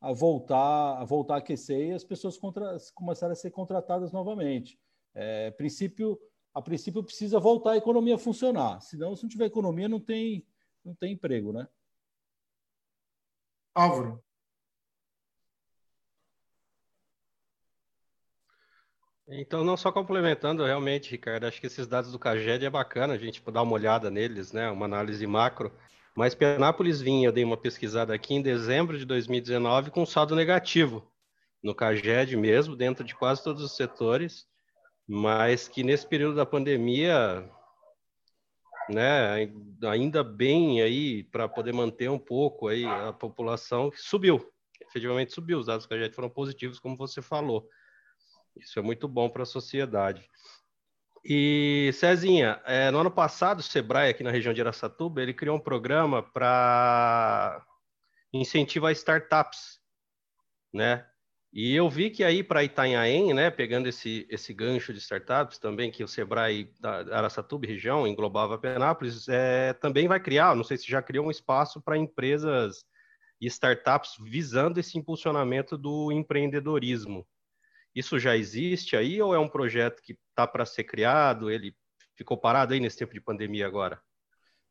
C: a voltar a voltar a aquecer e as pessoas contra, começarem a ser contratadas novamente. É, princípio, a princípio precisa voltar a economia a funcionar. Senão, se não tiver economia, não tem, não tem emprego, né?
A: Álvaro.
B: Então, não só complementando, realmente, Ricardo, acho que esses dados do CAGED é bacana a gente dar uma olhada neles, né? Uma análise macro. Mas Penápolis vinha, eu dei uma pesquisada aqui em dezembro de 2019 com saldo negativo no CAGED mesmo, dentro de quase todos os setores, mas que nesse período da pandemia, né, ainda bem aí para poder manter um pouco aí a população subiu, efetivamente subiu, os dados do CAGED foram positivos, como você falou. Isso é muito bom para a sociedade. E, Cezinha, é, no ano passado, o Sebrae, aqui na região de Aracatuba, ele criou um programa para incentivar startups, né? E eu vi que aí para Itanhaém, né, pegando esse, esse gancho de startups também, que o Sebrae da Aracatuba região englobava Penápolis, é, também vai criar, não sei se já criou um espaço para empresas e startups visando esse impulsionamento do empreendedorismo. Isso já existe aí ou é um projeto que está para ser criado? Ele ficou parado aí nesse tempo de pandemia agora?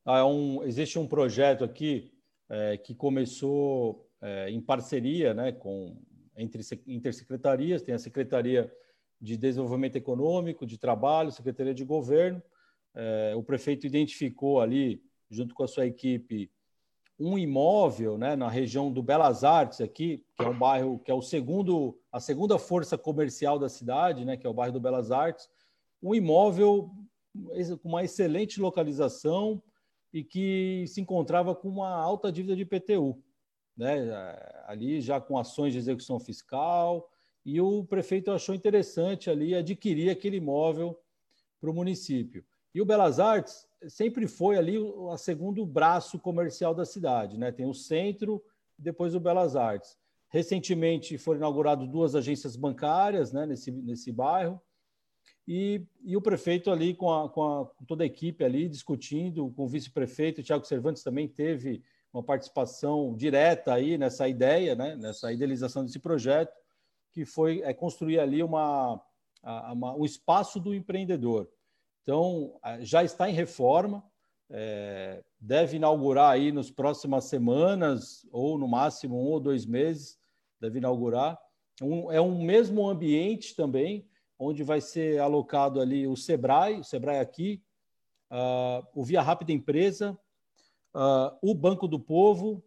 C: Ah, é um, existe um projeto aqui é, que começou é, em parceria né, com entre intersecretarias, tem a Secretaria de Desenvolvimento Econômico, de Trabalho, Secretaria de Governo. É, o prefeito identificou ali, junto com a sua equipe, um imóvel né, na região do Belas Artes aqui, que é um bairro que é o segundo, a segunda força comercial da cidade, né, que é o bairro do Belas Artes, um imóvel com uma excelente localização e que se encontrava com uma alta dívida de IPTU, né, ali já com ações de execução fiscal, e o prefeito achou interessante ali adquirir aquele imóvel para o município. E o Belas Artes sempre foi ali o segundo braço comercial da cidade, né? Tem o centro, depois o Belas Artes. Recentemente foram inauguradas duas agências bancárias, né? Nesse, nesse bairro. E, e o prefeito ali com, a, com, a, com toda a equipe ali discutindo, com o vice-prefeito, Tiago Cervantes também teve uma participação direta aí nessa ideia, né? Nessa idealização desse projeto, que foi é, construir ali uma, uma, um espaço do empreendedor. Então, já está em reforma, é, deve inaugurar aí nas próximas semanas, ou no máximo um ou dois meses, deve inaugurar. Um, é um mesmo ambiente também, onde vai ser alocado ali o Sebrae, o Sebrae aqui, uh, o Via Rápida Empresa, uh, o Banco do Povo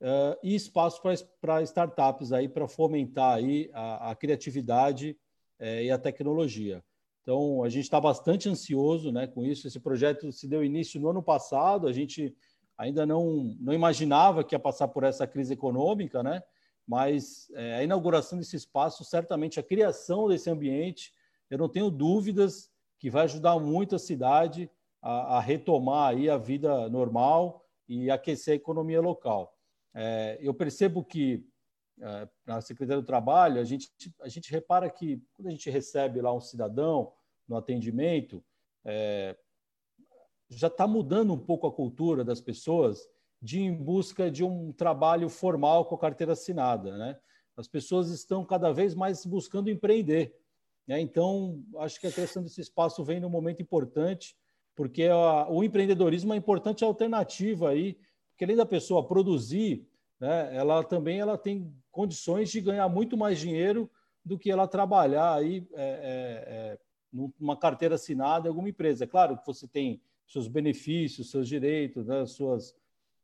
C: uh, e espaço para startups aí, para fomentar aí a, a criatividade eh, e a tecnologia. Então, a gente está bastante ansioso né, com isso. Esse projeto se deu início no ano passado, a gente ainda não, não imaginava que ia passar por essa crise econômica, né? mas é, a inauguração desse espaço, certamente a criação desse ambiente, eu não tenho dúvidas que vai ajudar muito a cidade a, a retomar aí a vida normal e aquecer a economia local. É, eu percebo que é, na Secretaria do Trabalho, a gente, a gente repara que quando a gente recebe lá um cidadão no atendimento, é, já está mudando um pouco a cultura das pessoas de em busca de um trabalho formal com a carteira assinada. Né? As pessoas estão cada vez mais buscando empreender. Né? Então, acho que a criação desse espaço vem num momento importante, porque a, o empreendedorismo é uma importante alternativa aí, porque além da pessoa produzir, né, ela também ela tem condições de ganhar muito mais dinheiro do que ela trabalhar aí é, é, é numa carteira assinada em alguma empresa. É claro que você tem seus benefícios, seus direitos, né, suas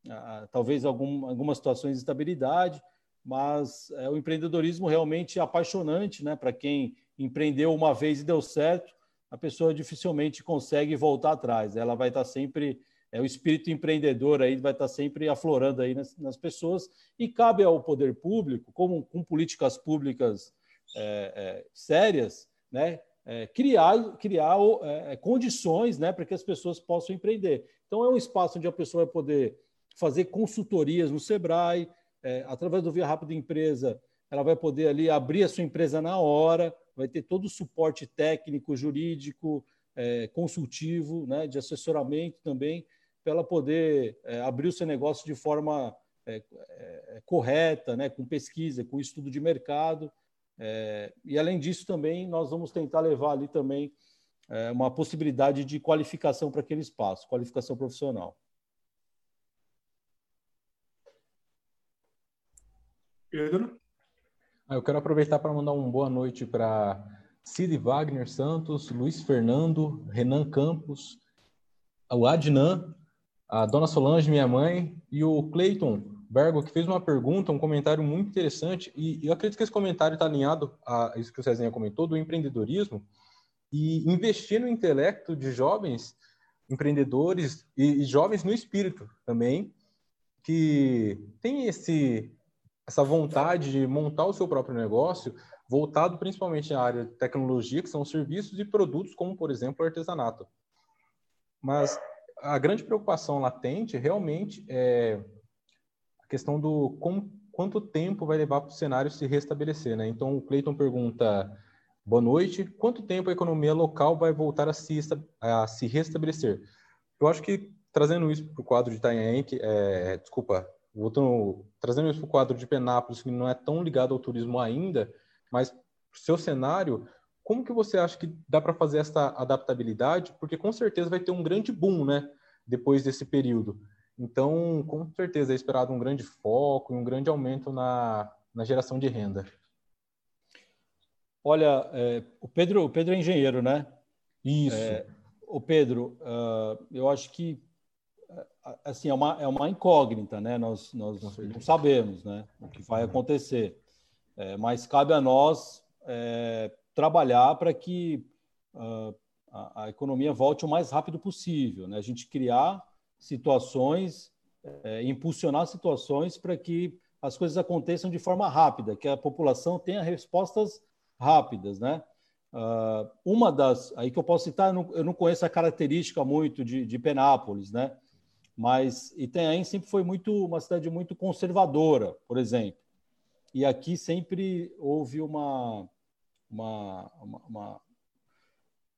C: ah, talvez algum, algumas situações de estabilidade, mas é, o empreendedorismo realmente é apaixonante, né? Para quem empreendeu uma vez e deu certo, a pessoa dificilmente consegue voltar atrás. Ela vai estar sempre é o espírito empreendedor aí vai estar sempre aflorando aí nas, nas pessoas e cabe ao poder público, como com políticas públicas é, é, sérias, né, é, criar, criar é, condições né, para que as pessoas possam empreender. Então, é um espaço onde a pessoa vai poder fazer consultorias no Sebrae, é, através do Via Rápido Empresa, ela vai poder ali abrir a sua empresa na hora, vai ter todo o suporte técnico, jurídico, é, consultivo, né, de assessoramento também, para ela poder é, abrir o seu negócio de forma é, é, correta, né, com pesquisa, com estudo de mercado. É, e além disso também nós vamos tentar levar ali também é, uma possibilidade de qualificação para aquele espaço, qualificação profissional.
D: Pedro? Ah, eu quero aproveitar para mandar uma boa noite para Cid Wagner Santos, Luiz Fernando, Renan Campos, o Adnan, a dona Solange, minha mãe, e o Cleiton Bergo, que fez uma pergunta, um comentário muito interessante, e eu acredito que esse comentário está alinhado a isso que o Cezinha comentou, do empreendedorismo, e investir no intelecto de jovens empreendedores e, e jovens no espírito também, que tem esse, essa vontade de montar o seu próprio negócio, voltado principalmente à área de tecnologia, que são serviços e produtos, como, por exemplo, o artesanato. Mas a grande preocupação latente realmente é a questão do com, quanto tempo vai levar para o cenário se restabelecer. Né? Então, o Cleiton pergunta, boa noite, quanto tempo a economia local vai voltar a se, a se restabelecer? Eu acho que, trazendo isso para o quadro de Itanhaém, que, é, desculpa, voltando, trazendo isso para o quadro de Penápolis, que não é tão ligado ao turismo ainda, mas para o seu cenário, como que você acha que dá para fazer essa adaptabilidade? Porque com certeza vai ter um grande boom, né? Depois desse período. Então, com certeza é esperado um grande foco e um grande aumento na, na geração de renda.
C: Olha, é, o, Pedro, o Pedro é engenheiro, né?
D: Isso. É,
C: o Pedro, uh, eu acho que assim é uma, é uma incógnita, né? Nós, nós não sabemos, né? O que vai acontecer, é, mas cabe a nós é, trabalhar para que uh, a, a, economia volte o mais rápido possível, né? A gente criar situações, é, impulsionar situações para que as coisas aconteçam de forma rápida, que a população tenha respostas rápidas, né? Uh, uma das aí que eu posso citar, eu não, eu não conheço a característica muito de, de, Penápolis, né? Mas Itanhaém sempre foi muito uma cidade muito conservadora, por exemplo. E aqui sempre houve uma uma, uma,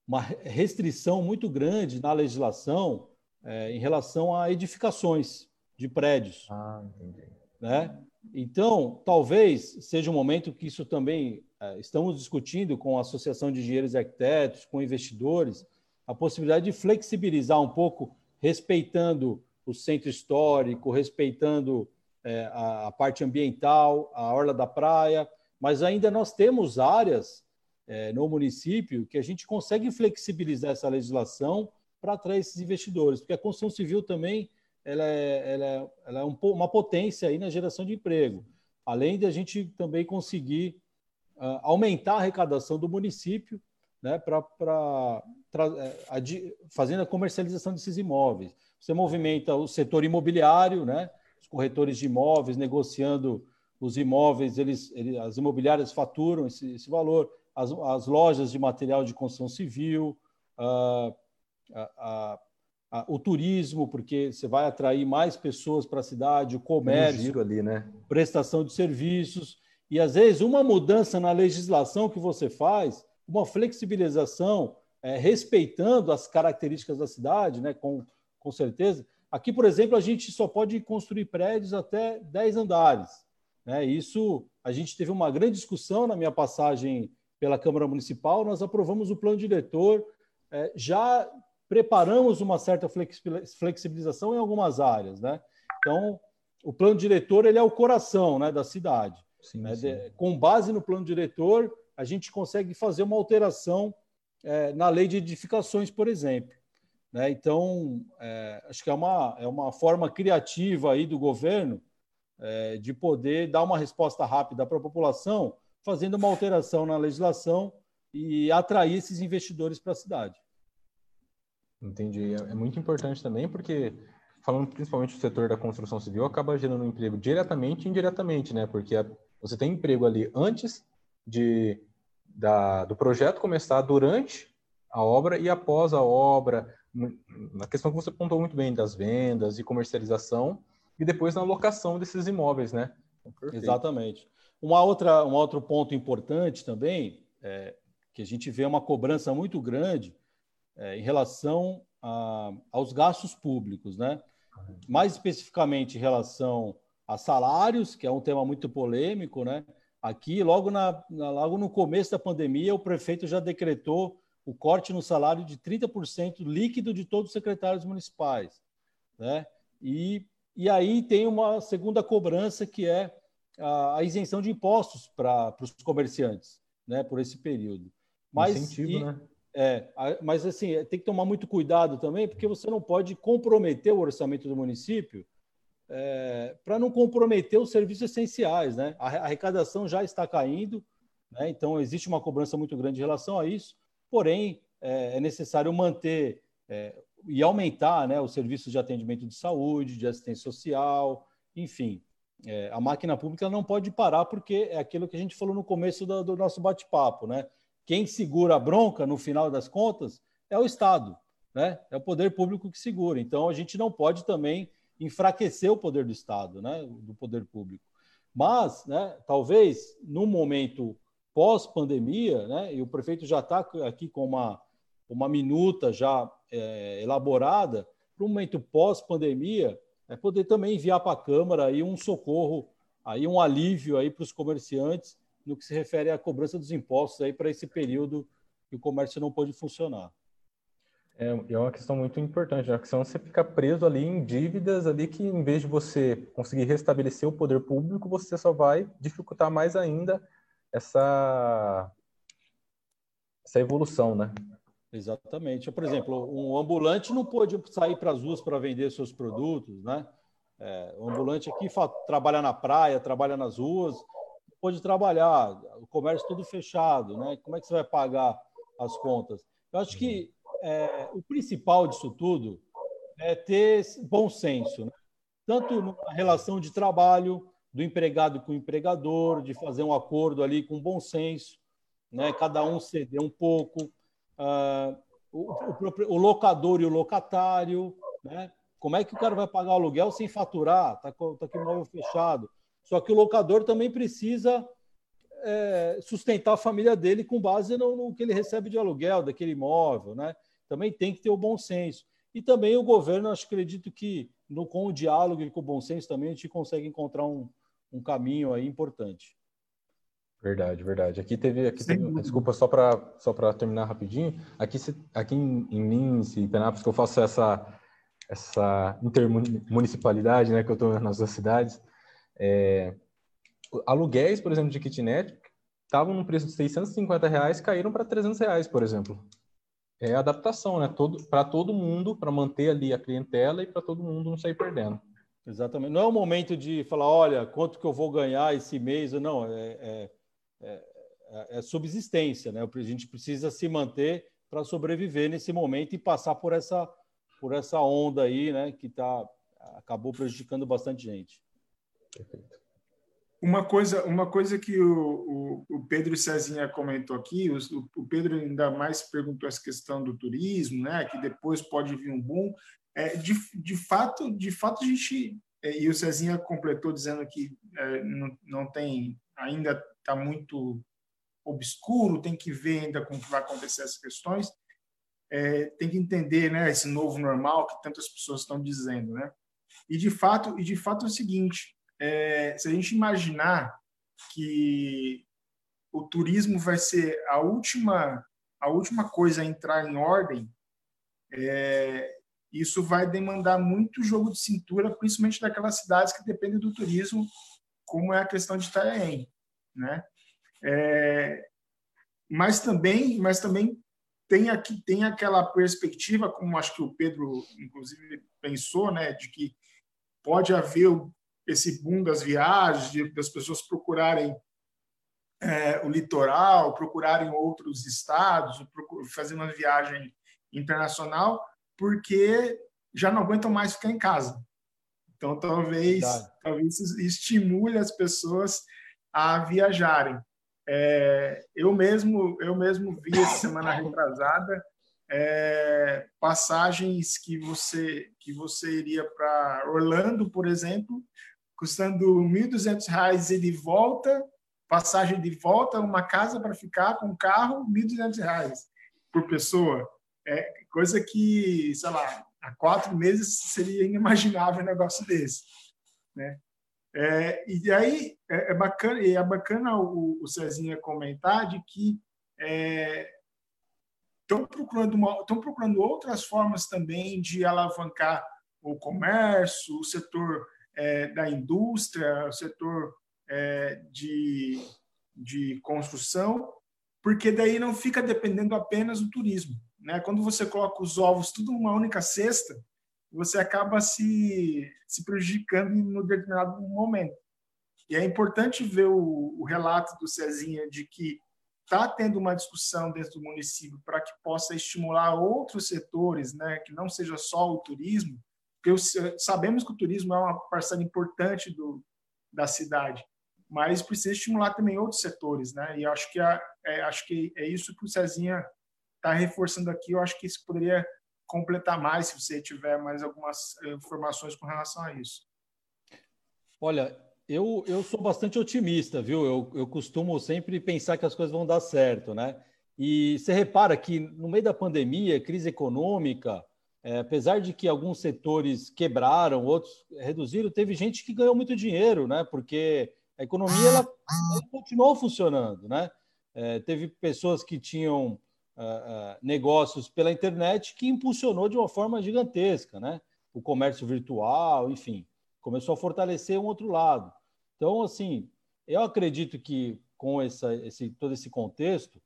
C: uma restrição muito grande na legislação é, em relação a edificações de prédios.
D: Ah, entendi.
C: Né? Então, talvez seja um momento que isso também é, estamos discutindo com a Associação de Engenheiros e Arquitetos, com investidores, a possibilidade de flexibilizar um pouco, respeitando o centro histórico, respeitando é, a, a, parte ambiental, a orla da praia, mas ainda nós temos áreas é, no município que a gente consegue flexibilizar essa legislação para atrair esses investidores, porque a construção civil também ela é, ela é, ela é um, uma potência aí na geração de emprego, além de a gente também conseguir uh, aumentar a arrecadação do município, né, para é, fazendo a comercialização desses imóveis. Você movimenta o setor imobiliário, né, os corretores de imóveis negociando os imóveis, eles, eles as imobiliárias faturam esse, esse valor as, as lojas de material de construção civil, uh, o turismo, porque você vai atrair mais pessoas para a cidade, o comércio,
D: ali, né?
C: prestação de serviços. E às vezes uma mudança na legislação que você faz, uma flexibilização, é, respeitando as características da cidade, né? com, com certeza. Aqui, por exemplo, a gente só pode construir prédios até 10 andares. Né? Isso a gente teve uma grande discussão na minha passagem pela Câmara Municipal, nós aprovamos o plano diretor, é, já preparamos uma certa flexibilização em algumas áreas, né? Então, o plano diretor ele é o coração, né, da cidade. Sim, né? sim. Com base no plano diretor, a gente consegue fazer uma alteração é, na lei de edificações, por exemplo. Né? Então, é, acho que é uma, é uma forma criativa aí do governo é, de poder dar uma resposta rápida para a população, fazendo uma alteração na legislação e atrair esses investidores para a cidade.
D: Entendi. É, é muito importante também, porque falando principalmente do setor da construção civil, acaba gerando emprego diretamente e indiretamente, né? Porque você tem emprego ali antes de, da, do projeto começar, durante a obra e após a obra, na questão que você apontou muito bem, das vendas e comercialização, e depois na locação desses imóveis, né?
C: Perfeito. Exatamente. Uma outra, um outro ponto importante também é que a gente vê uma cobrança muito grande é, em relação a, aos gastos públicos, né? Mais especificamente em relação a salários, que é um tema muito polêmico, né? Aqui, logo, na, logo no começo da pandemia, o prefeito já decretou o corte no salário de 30% líquido de todos os secretários municipais. Né? E, e aí tem uma segunda cobrança, que é a, a isenção de impostos para os comerciantes, né? por esse período.
D: Mas, Incentivo, e, né?
C: É, mas assim, tem que tomar muito cuidado também, porque você não pode comprometer o orçamento do município é, para não comprometer os serviços essenciais. Né? A arrecadação já está caindo, né? então existe uma cobrança muito grande em relação a isso, porém é, é necessário manter é, e aumentar né, os serviços de atendimento de saúde, de assistência social, enfim. É, a máquina pública não pode parar, porque é aquilo que a gente falou no começo do, do nosso bate-papo, né? quem segura a bronca, no final das contas, é o Estado, né? É o poder público que segura. Então, a gente não pode também enfraquecer o poder do Estado, né? Do poder público. Mas, né, talvez, no momento pós-pandemia, né, e o prefeito já está aqui com uma, uma minuta já é, elaborada, para o momento pós-pandemia, é poder também enviar para a Câmara aí um socorro, aí um alívio aí para os comerciantes no que se refere à cobrança dos impostos aí para esse período que o comércio não pôde funcionar.
D: É, é uma questão muito importante, né? senão você fica preso ali em dívidas ali que, em vez de você conseguir restabelecer o poder público, você só vai dificultar mais ainda essa, essa evolução, né?
C: Exatamente. Por exemplo, um ambulante não pôde sair para as ruas para vender seus produtos, né? É, o ambulante aqui trabalha na praia, trabalha nas ruas, pode trabalhar, o comércio todo fechado, né? Como é que você vai pagar as contas? Eu acho que é, o principal disso tudo é ter bom senso, né? tanto na relação de trabalho do empregado com o empregador, de fazer um acordo ali com bom senso, né? Cada um ceder um pouco, uh, o, o, o, locador e o locatário, né? Como é que o cara vai pagar o aluguel sem faturar? Tá, tá aqui o móvel fechado. Só que o locador também precisa é, sustentar a família dele com base no, no, que ele recebe de aluguel daquele imóvel, né? Também tem que ter o bom senso. E também o governo, acho, acredito que no, com o diálogo e com o bom senso também a gente consegue encontrar um, um caminho aí importante.
D: Verdade, verdade. Aqui teve, aqui teve desculpa só para só para terminar rapidinho. Aqui aqui em, em Lins e Penápolis que eu faço essa essa intermunicipalidade, né, que eu estou nas duas cidades. É, aluguéis, por exemplo, de kitnet estavam no preço de 650 reais, caíram para 300 reais, por exemplo. É adaptação, né? Todo, para todo mundo, para manter ali a clientela e para todo mundo não sair perdendo.
C: Exatamente. Não é o momento de falar, olha, quanto que eu vou ganhar esse mês. Não, é, é, é, é subsistência, né? A gente precisa se manter para sobreviver nesse momento e passar por essa, por essa onda aí, né? Que tá, acabou prejudicando bastante gente.
A: Perfeito. Uma coisa, uma coisa que o, o, o Pedro Cezinha comentou aqui, o, o, Pedro ainda mais perguntou essa questão do turismo, né, que depois pode vir um boom. É, de, de fato, de fato a gente é, e o Cezinha completou dizendo que é, não, não tem ainda está muito obscuro, tem que ver ainda como vai acontecer essas questões. É, tem que entender, né, esse novo normal que tantas pessoas estão dizendo, né? E de fato, e de fato é o seguinte, é, se a gente imaginar que o turismo vai ser a última a última coisa a entrar em ordem, é, isso vai demandar muito jogo de cintura, principalmente daquelas cidades que dependem do turismo, como é a questão de Itanhaém, né? É, mas também, mas também tem aqui tem aquela perspectiva, como acho que o Pedro inclusive pensou, né, de que pode haver esse boom das viagens, das pessoas procurarem é, o litoral, procurarem outros estados, fazer uma viagem internacional, porque já não aguentam mais ficar em casa. Então, talvez, talvez estimule as pessoas a viajarem. É, eu mesmo eu mesmo vi essa semana retrasada é, passagens que você que você iria para Orlando, por exemplo, custando R$ 1.200 e de volta, passagem de volta, uma casa para ficar com carro, R$ 1.200 por pessoa. É coisa que, sei lá, há quatro meses seria inimaginável um negócio desse, né? É, e aí é, é, bacana, é bacana o, o Cezinha comentar de que estão é, procurando estão procurando outras formas também de alavancar o comércio, o setor é, da indústria, o setor é, de, de construção, porque daí não fica dependendo apenas do turismo. Né? Quando você coloca os ovos tudo numa única cesta, você acaba se, se prejudicando em um determinado momento. E é importante ver o, o relato do Cezinha de que está tendo uma discussão dentro do município para que possa estimular outros setores, né, que não seja só o turismo, porque sabemos que o turismo é uma parcela importante do, da cidade, mas precisa estimular também outros setores, né? E acho que é, é acho que é isso que o Cezinha está reforçando aqui. Eu acho que isso poderia completar mais se você tiver mais algumas eh, informações com relação a isso.
C: Olha, eu, eu sou bastante otimista, viu? Eu, eu costumo sempre pensar que as coisas vão dar certo, né? E você repara que no meio da pandemia, crise econômica, é, apesar de que alguns setores quebraram, outros reduziram, teve gente que ganhou muito dinheiro, né? Porque a economia ela, ela continuou funcionando, né? É, teve pessoas que tinham uh, uh, negócios pela internet que impulsionou de uma forma gigantesca, né? O comércio virtual, enfim, começou a fortalecer um outro lado. Então, assim, eu acredito que com essa, esse, todo esse contexto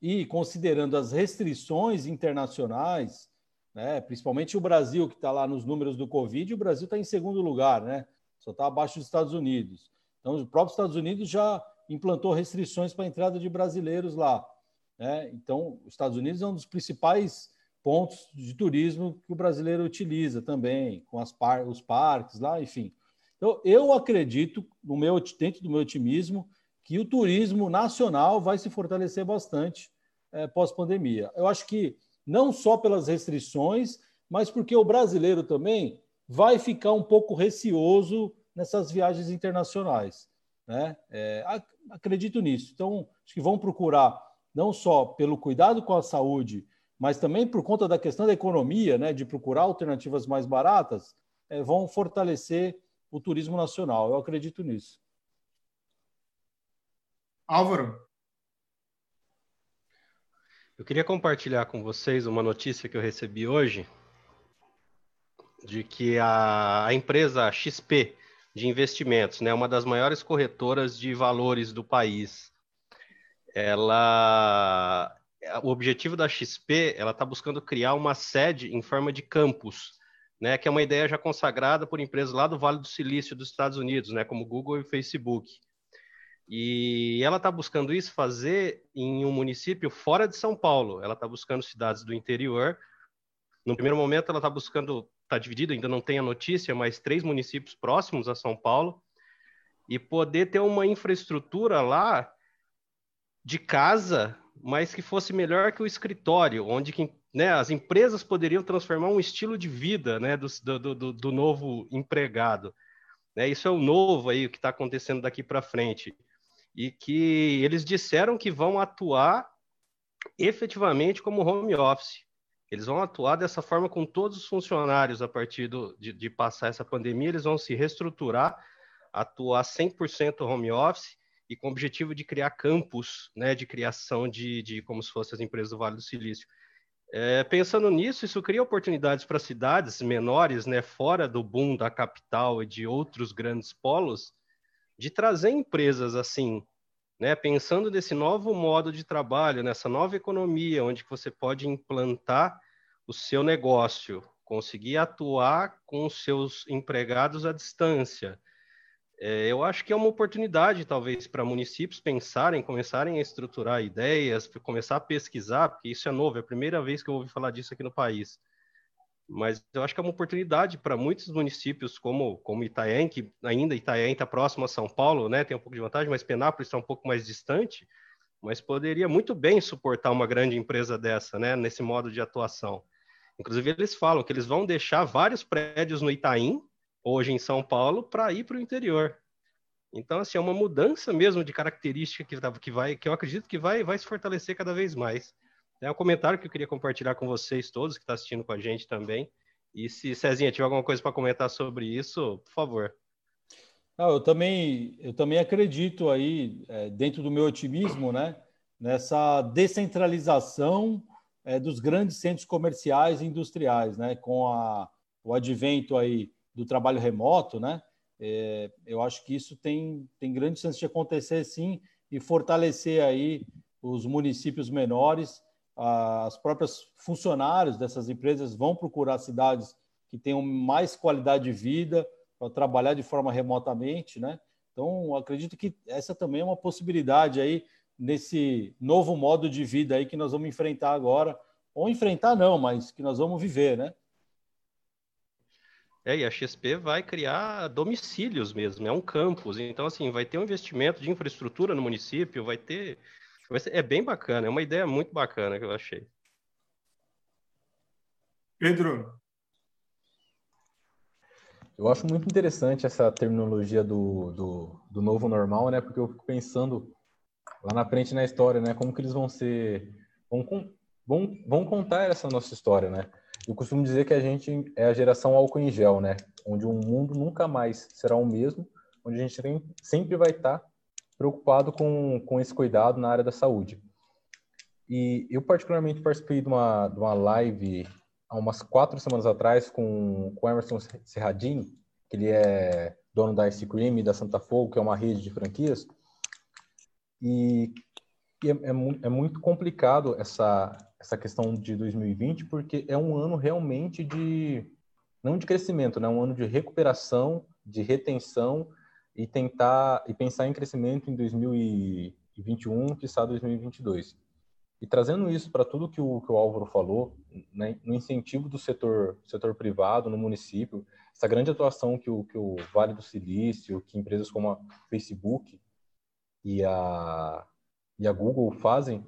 C: e considerando as restrições internacionais né? principalmente o Brasil, que está lá nos números do Covid, o Brasil está em segundo lugar, né? só está abaixo dos Estados Unidos. Então, os próprios Estados Unidos já implantou restrições para a entrada de brasileiros lá. Né? Então, os Estados Unidos é um dos principais pontos de turismo que o brasileiro utiliza também, com par os parques lá, enfim. Então, eu acredito, no meu, dentro do meu otimismo, que o turismo nacional vai se fortalecer bastante é, pós-pandemia. Eu acho que não só pelas restrições, mas porque o brasileiro também vai ficar um pouco receoso nessas viagens internacionais. Né? É, acredito nisso. Então, acho que vão procurar, não só pelo cuidado com a saúde, mas também por conta da questão da economia, né, de procurar alternativas mais baratas, é, vão fortalecer o turismo nacional. Eu acredito nisso.
A: Álvaro.
B: Eu queria compartilhar com vocês uma notícia que eu recebi hoje de que a, a empresa XP de investimentos, né, uma das maiores corretoras de valores do país, ela o objetivo da XP, ela está buscando criar uma sede em forma de campus, né, que é uma ideia já consagrada por empresas lá do Vale do Silício dos Estados Unidos, né, como Google e Facebook. E ela está buscando isso fazer em um município fora de São Paulo. Ela está buscando cidades do interior. No primeiro momento, ela está buscando, está dividida, ainda não tem a notícia, mas três municípios próximos a São Paulo e poder ter uma infraestrutura lá de casa, mas que fosse melhor que o escritório, onde que, né, as empresas poderiam transformar um estilo de vida né, do, do, do, do novo empregado. Né, isso é o novo aí, o que está acontecendo daqui para frente e que eles disseram que vão atuar efetivamente como home office. Eles vão atuar dessa forma com todos os funcionários a partir do, de, de passar essa pandemia, eles vão se reestruturar, atuar 100% home office e com o objetivo de criar campos né, de criação de, de como se fossem as empresas do Vale do Silício. É, pensando nisso, isso cria oportunidades para cidades menores, né, fora do boom da capital e de outros grandes polos, de trazer empresas assim né? Pensando nesse novo modo de trabalho, nessa nova economia, onde você pode implantar o seu negócio, conseguir atuar com os seus empregados à distância. É, eu acho que é uma oportunidade, talvez, para municípios pensarem, começarem a estruturar ideias, começar a pesquisar, porque isso é novo, é a primeira vez que eu ouvi falar disso aqui no país. Mas eu acho que é uma oportunidade para muitos municípios, como, como Itanhaém, que ainda Itanhaém está próximo a São Paulo, né, tem um pouco de vantagem, mas Penápolis está um pouco mais distante, mas poderia muito bem suportar uma grande empresa dessa, né, nesse modo de atuação. Inclusive, eles falam que eles vão deixar vários prédios no Itaim, hoje em São Paulo, para ir para o interior. Então, assim, é uma mudança mesmo de característica que, tá, que, vai, que eu acredito que vai, vai se fortalecer cada vez mais. É um comentário que eu queria compartilhar com vocês todos que estão tá assistindo com a gente também. E se Cezinha tiver alguma coisa para comentar sobre isso, por favor.
C: Não, eu também eu também acredito aí é, dentro do meu otimismo, né, nessa descentralização é, dos grandes centros comerciais e industriais, né, com a, o advento aí do trabalho remoto, né, é, eu acho que isso tem tem grande chance de acontecer sim e fortalecer aí os municípios menores as próprias funcionários dessas empresas vão procurar cidades que tenham mais qualidade de vida para trabalhar de forma remotamente, né? Então, acredito que essa também é uma possibilidade aí nesse novo modo de vida aí que nós vamos enfrentar agora, ou enfrentar não, mas que nós vamos viver, né?
B: É, e a XP vai criar domicílios mesmo, é um campus. Então, assim, vai ter um investimento de infraestrutura no município, vai ter é bem bacana, é uma ideia muito bacana que eu achei.
A: Pedro.
D: Eu acho muito interessante essa terminologia do, do, do, novo normal, né? Porque eu fico pensando lá na frente na história, né? Como que eles vão ser... Vão, vão, vão contar essa nossa história, né? Eu costumo dizer que a gente é a geração álcool em gel, né? Onde o mundo nunca mais será o mesmo, onde a gente sempre vai estar preocupado com, com esse cuidado na área da saúde. E eu, particularmente, participei de uma, de uma live há umas quatro semanas atrás com, com Emerson Serradini, que ele é dono da Ice Cream e da Santa Fogo, que é uma rede de franquias. E, e é, é, é, muito complicado essa, essa questão de 2020, porque é um ano realmente de, não de crescimento, né? um ano de recuperação, de retenção e tentar e pensar em crescimento em 2021, que está 2022. E trazendo isso para tudo que o, que o Álvaro falou, né, no incentivo do setor, setor privado no município, essa grande atuação que o, que o Vale do Silício, que empresas como a Facebook e a, e a Google fazem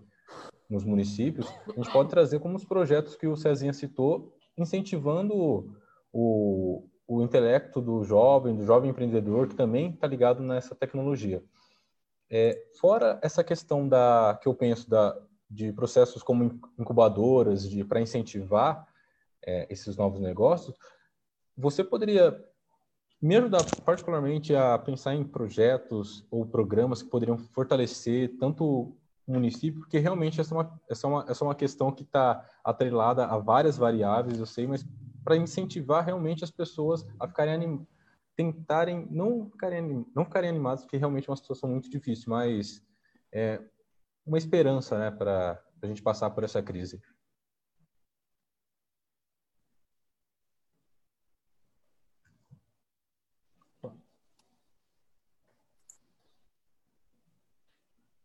D: nos municípios, a gente pode trazer como os projetos que o Cezinha citou, incentivando o, o intelecto do jovem, do jovem empreendedor, que também está ligado nessa tecnologia. É, fora essa questão da que eu penso da, de processos como incubadoras, de para incentivar é, esses novos negócios, você poderia me ajudar particularmente a pensar em projetos ou programas que poderiam fortalecer tanto o município, porque realmente essa é uma, essa é uma, essa é uma questão que está atrelada a várias variáveis, eu sei, mas para incentivar realmente as pessoas a ficarem anim... tentarem não ficarem, anim... não ficarem animadas, porque realmente é uma situação muito difícil, mas é uma esperança né, para a gente passar por essa crise.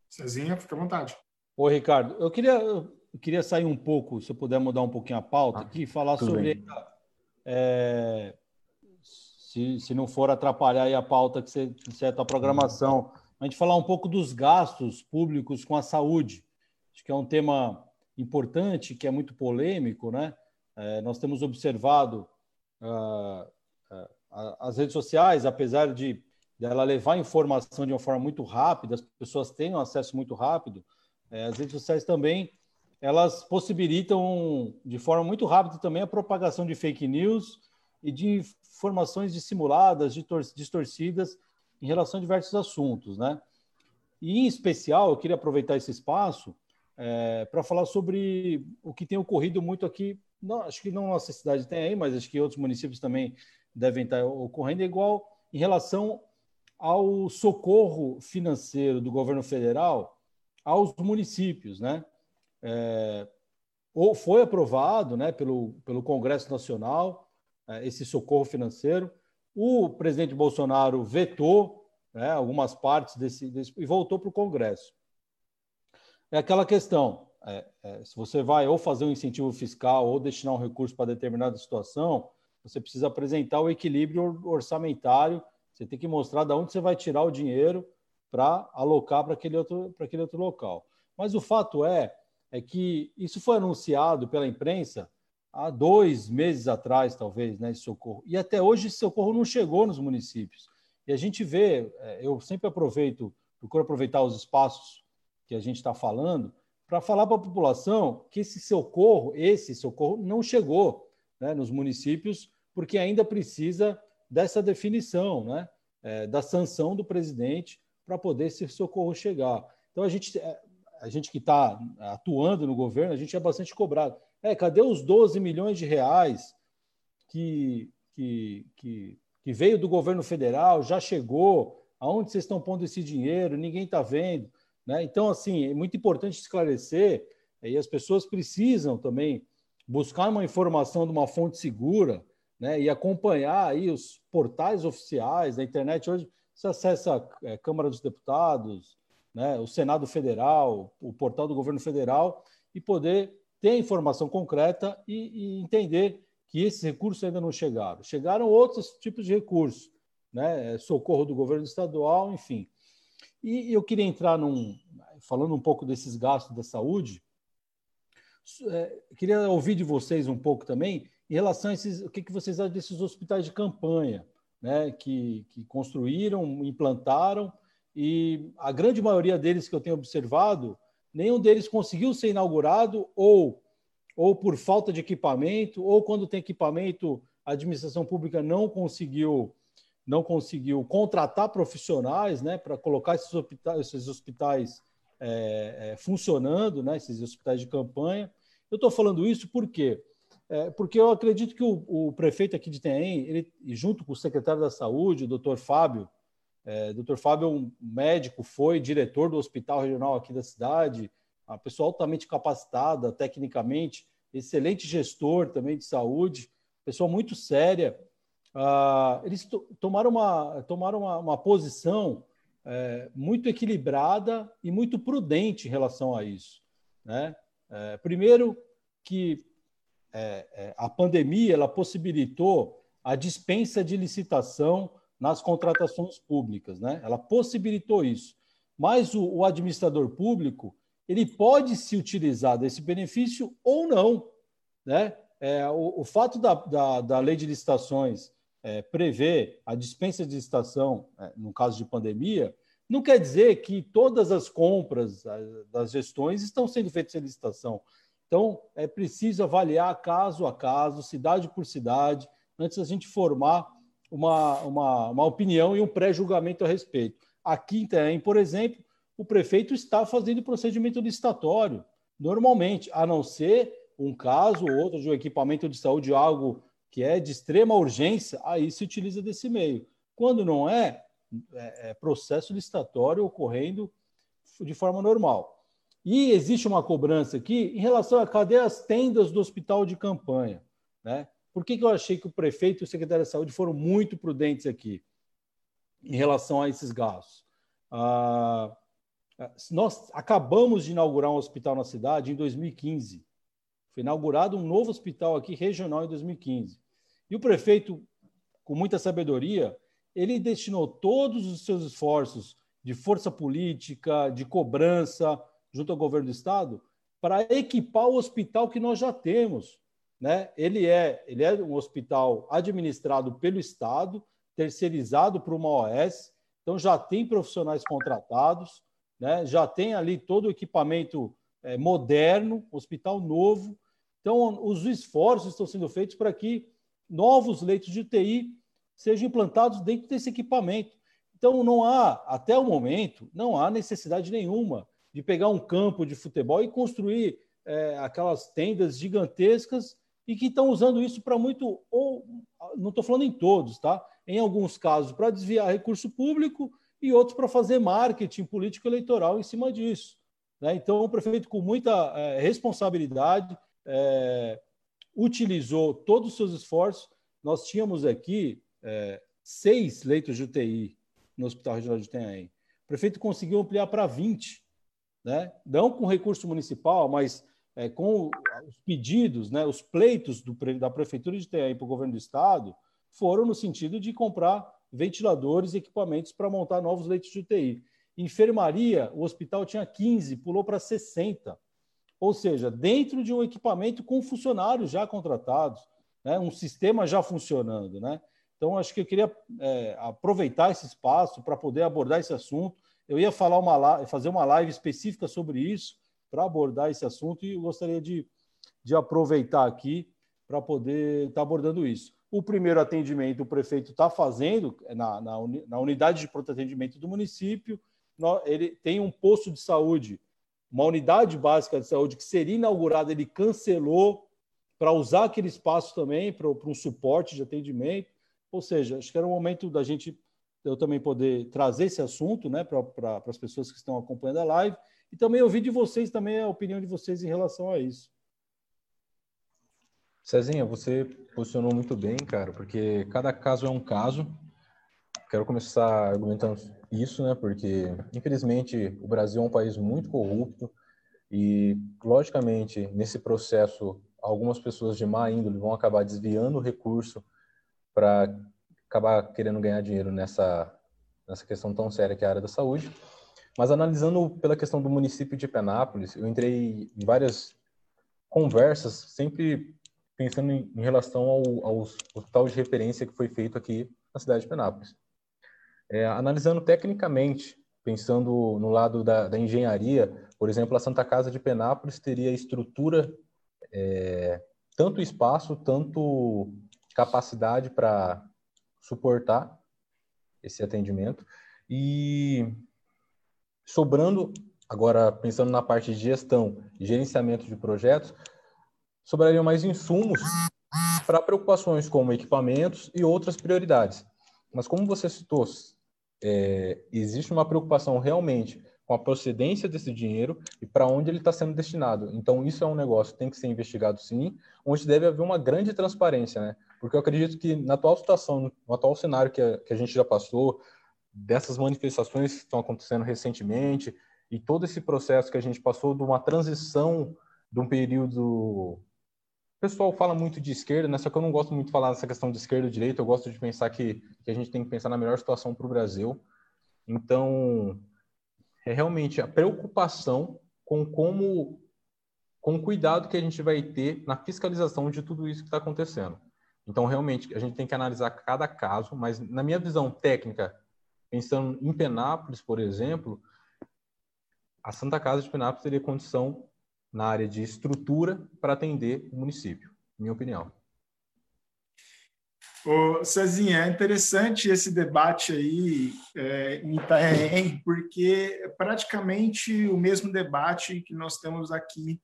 A: Cezinha, fica à vontade.
C: Ô, Ricardo, eu queria, eu queria sair um pouco, se eu puder mudar um pouquinho a pauta ah, aqui, falar sobre é, se, se não for atrapalhar a pauta que você certa a programação, a gente falar um pouco dos gastos públicos com a saúde. Acho que é um tema importante, que é muito polêmico, né? É, nós temos observado uh, uh, as redes sociais, apesar de dela levar informação de uma forma muito rápida, as pessoas têm um acesso muito rápido, é, as redes sociais também elas possibilitam de forma muito rápida também a propagação de fake news e de informações dissimuladas, distorcidas em relação a diversos assuntos, né? E, em especial, eu queria aproveitar esse espaço é, para falar sobre o que tem ocorrido muito aqui, não, acho que não nossa cidade tem aí, mas acho que outros municípios também devem estar ocorrendo, igual em relação ao socorro financeiro do governo federal aos municípios, né? É, ou foi aprovado, né, pelo, pelo Congresso Nacional é, esse socorro financeiro. O presidente Bolsonaro vetou né, algumas partes desse, desse e voltou para o Congresso. É aquela questão: é, é, se você vai ou fazer um incentivo fiscal ou destinar um recurso para determinada situação, você precisa apresentar o equilíbrio orçamentário. Você tem que mostrar de onde você vai tirar o dinheiro para alocar para aquele outro para aquele outro local. Mas o fato é é que isso foi anunciado pela imprensa há dois meses atrás, talvez, né, esse socorro. E até hoje esse socorro não chegou nos municípios. E a gente vê, é, eu sempre aproveito, procuro aproveitar os espaços que a gente está falando, para falar para a população que esse socorro, esse socorro, não chegou né, nos municípios, porque ainda precisa dessa definição, né, é, da sanção do presidente para poder esse socorro chegar. Então, a gente, é, a gente que está atuando no governo, a gente é bastante cobrado. É, cadê os 12 milhões de reais que, que, que, que veio do governo federal, já chegou? Aonde vocês estão pondo esse dinheiro? Ninguém está vendo. Né? Então, assim, é muito importante esclarecer, e as pessoas precisam também buscar uma informação de uma fonte segura né? e acompanhar aí os portais oficiais da internet. Hoje você acessa a é, Câmara dos Deputados, né? o Senado Federal, o portal do governo federal, e poder ter informação concreta e, e entender que esses recursos ainda não chegaram. Chegaram outros tipos de recursos, né? É, socorro do governo estadual, enfim. E eu queria entrar num. falando um pouco desses gastos da saúde, é, queria ouvir de vocês um pouco também em relação a esses. O que, que vocês acham desses hospitais de campanha, né, que, que construíram, implantaram, e a grande maioria deles que eu tenho observado, nenhum deles conseguiu ser inaugurado ou, ou por falta de equipamento, ou quando tem equipamento, a administração pública não conseguiu não conseguiu contratar profissionais né, para colocar esses hospitais, esses hospitais é, é, funcionando, né, esses hospitais de campanha. Eu estou falando isso por quê? É, porque eu acredito que o, o, prefeito aqui de Tem, ele, junto com o secretário da Saúde, o doutor Fábio, é, doutor Fábio é um médico, foi diretor do hospital regional aqui da cidade, uma pessoa altamente capacitada tecnicamente, excelente gestor também de saúde, pessoa muito séria, ah, eles tomaram uma, tomaram uma, uma posição é, muito equilibrada e muito prudente em relação a isso. Né? É, primeiro, que é, é, a pandemia ela possibilitou a dispensa de licitação nas contratações públicas, né? Ela possibilitou isso. Mas o, o administrador público ele pode se utilizar desse benefício ou não, né? É, o, o, fato da, da, da, lei de licitações é, prevê a dispensa de licitação, é, no caso de pandemia, não quer dizer que todas as compras das gestões estão sendo feitas em licitação. Então, é preciso avaliar caso a caso, cidade por cidade, antes da gente formar uma, uma, uma opinião e um pré-julgamento a respeito. Aqui em Itaém, por exemplo, o prefeito está fazendo procedimento licitatório, normalmente, a não ser um caso ou outro de um equipamento de saúde, algo que é de extrema urgência, aí se utiliza desse meio. Quando não é, é, é processo licitatório ocorrendo de forma normal. E existe uma cobrança aqui em relação a cadê as tendas do hospital de campanha. Né? Por que, que eu achei que o prefeito e o secretário de saúde foram muito prudentes aqui em relação a esses gastos? Ah, nós acabamos de inaugurar um hospital na cidade em 2015. Foi inaugurado um novo hospital aqui regional em 2015. E o prefeito, com muita sabedoria, ele destinou todos os seus esforços de força política, de cobrança, junto ao governo do estado, para equipar o hospital que nós já temos. Né? Ele, é, ele é um hospital administrado pelo estado, terceirizado por uma OS, então já tem profissionais contratados, né? já tem ali todo o equipamento é, moderno, hospital novo. Então, os esforços estão sendo feitos para que novos leitos de UTI sejam implantados dentro desse equipamento. Então, não há, até o momento, não há necessidade nenhuma de pegar um campo de futebol e construir é, aquelas tendas gigantescas e que estão usando isso para muito, ou não estou falando em todos, tá? Em alguns casos para desviar recurso público e outros para fazer marketing político eleitoral em cima disso. Né? Então, o prefeito, com muita é, responsabilidade, é, utilizou todos os seus esforços. Nós tínhamos aqui é, seis leitos de UTI no Hospital Regional de Itanhaém. O prefeito conseguiu ampliar para 20, né? não com recurso municipal, mas é, com os pedidos, né, os pleitos do, da Prefeitura de Itanhaém para o governo do Estado foram no sentido de comprar ventiladores e equipamentos para montar novos leitos de UTI. Enfermaria, o hospital tinha 15, pulou para 60. Ou seja, dentro de um equipamento com funcionários já contratados, né, um sistema já funcionando. Né? Então, acho que eu queria é, aproveitar esse espaço para poder abordar esse assunto. Eu ia falar uma, fazer uma live específica sobre isso, para abordar esse assunto, e gostaria de, de aproveitar aqui para poder estar tá abordando isso. O primeiro atendimento o prefeito está fazendo na, na, na, unidade de pronto atendimento do município. Ele tem um posto de saúde, uma unidade básica de saúde que seria inaugurada, ele cancelou para usar aquele espaço também para, um suporte de atendimento. Ou seja, acho que era o momento da gente eu também poder trazer esse assunto né, para, para as pessoas que estão acompanhando a live e também ouvir de vocês também a opinião de vocês em relação a isso.
D: Cezinha, você posicionou muito bem, cara, porque cada caso é um caso. Quero começar argumentando isso, né? Porque, infelizmente, o Brasil é um país muito corrupto e, logicamente, nesse processo, algumas pessoas de má índole vão acabar desviando o recurso para acabar querendo ganhar dinheiro nessa, nessa questão tão séria que é a área da saúde. Mas analisando pela questão do município de Penápolis, eu entrei em várias conversas, sempre pensando em, em relação ao, ao hospital de referência que foi feito aqui na cidade de Penápolis. É, analisando tecnicamente, pensando no lado da, da, engenharia, por exemplo, a Santa Casa de Penápolis teria estrutura, é, tanto espaço, tanto capacidade para suportar esse atendimento. E sobrando, agora pensando na parte de gestão e gerenciamento de projetos, sobrariam mais insumos para preocupações como equipamentos e outras prioridades. Mas como você citou, é, existe uma preocupação realmente com a procedência desse dinheiro e para onde ele está sendo destinado. Então, isso é um negócio que tem que ser investigado sim, onde deve haver uma grande transparência, né? Porque eu acredito que na atual situação, no atual cenário que a, que a gente já passou, dessas manifestações que estão acontecendo recentemente, e todo esse processo que a gente passou de uma transição de um período pessoal fala muito de esquerda, né? Só que eu não gosto muito de falar dessa questão de esquerda e direita. Eu gosto de pensar que, que a gente tem que pensar na melhor situação para o Brasil. Então, é realmente a preocupação com como, com o cuidado que a gente vai ter na fiscalização de tudo isso que está acontecendo. Então, realmente, a gente tem que analisar cada caso, mas na minha visão técnica, pensando em Penápolis, por exemplo, a Santa Casa de Penápolis teria condição na área de estrutura para atender o município, minha opinião.
A: Ô, Cezinha, é interessante esse debate aí é, em Itaém, porque é praticamente o mesmo debate que nós temos aqui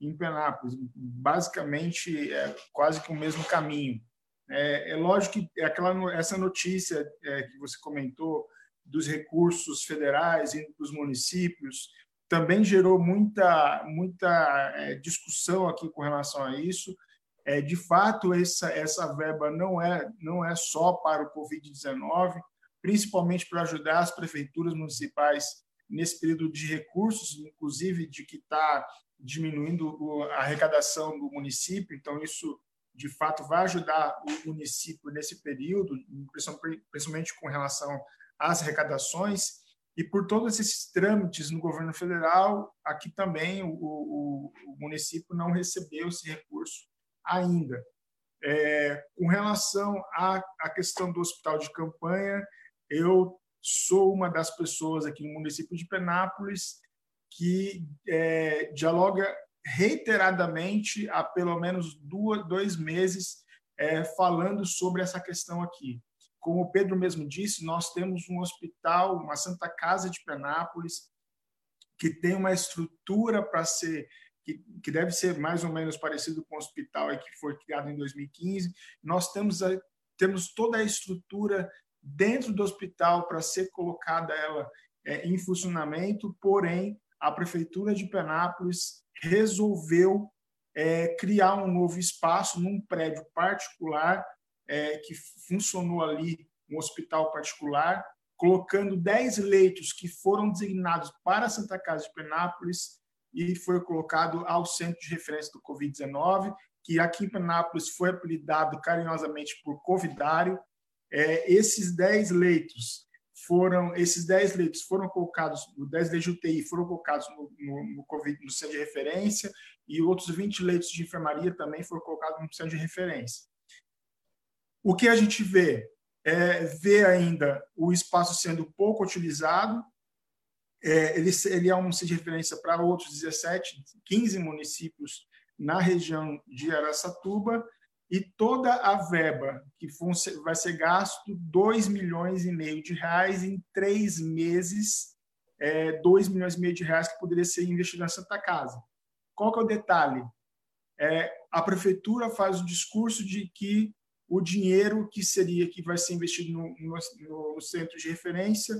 A: em Penápolis. Basicamente, é quase que o mesmo caminho. É, é lógico que aquela, essa notícia é, que você comentou dos recursos federais indo para os municípios também gerou muita, muita é, discussão aqui com relação a isso. É, de fato, essa, essa verba não é, não é só para o Covid-19, principalmente para ajudar as prefeituras municipais nesse período de recursos, inclusive de que está diminuindo a arrecadação do município. Então, isso, de fato, vai ajudar o município nesse período, principalmente com relação às arrecadações. E por todos esses trâmites no governo federal, aqui também o, o, o município não recebeu esse recurso ainda. É, com relação à, à questão do hospital de campanha, eu sou uma das pessoas aqui no município de Penápolis que é, dialoga reiteradamente há pelo menos duas, dois meses é, falando sobre essa questão aqui. Como o Pedro mesmo disse, nós temos um hospital, uma Santa Casa de Penápolis, que tem uma estrutura para ser que, que, deve ser mais ou menos parecido com o hospital que foi criado em 2015. Nós temos temos toda a estrutura dentro do hospital para ser colocada ela é, em funcionamento, porém a prefeitura de Penápolis resolveu é, criar um novo espaço num prédio particular é, que funcionou ali, um hospital particular, colocando 10 leitos que foram designados para Santa Casa de Penápolis e foi colocado ao centro de referência do Covid-19, que aqui em Penápolis foi apelidado carinhosamente por Covidário. É, esses 10 leitos foram esses 10 leitos foram colocados, 10 leitos de UTI foram colocados no, no, no, COVID, no centro de referência e outros 20 leitos de enfermaria também foram colocados no centro de referência. O que a gente vê é, vê ainda o espaço sendo pouco utilizado. É, ele, ele é um centro de referência para outros 17, 15 municípios na região de Araçatuba e toda a verba que vai ser gasto 2 milhões e meio de reais em três meses, é, 2 milhões e meio de reais que poderia ser investido na Santa Casa. Qual que é o detalhe? É, a prefeitura faz o discurso de que o dinheiro que seria que vai ser investido no, no, no centro de referência,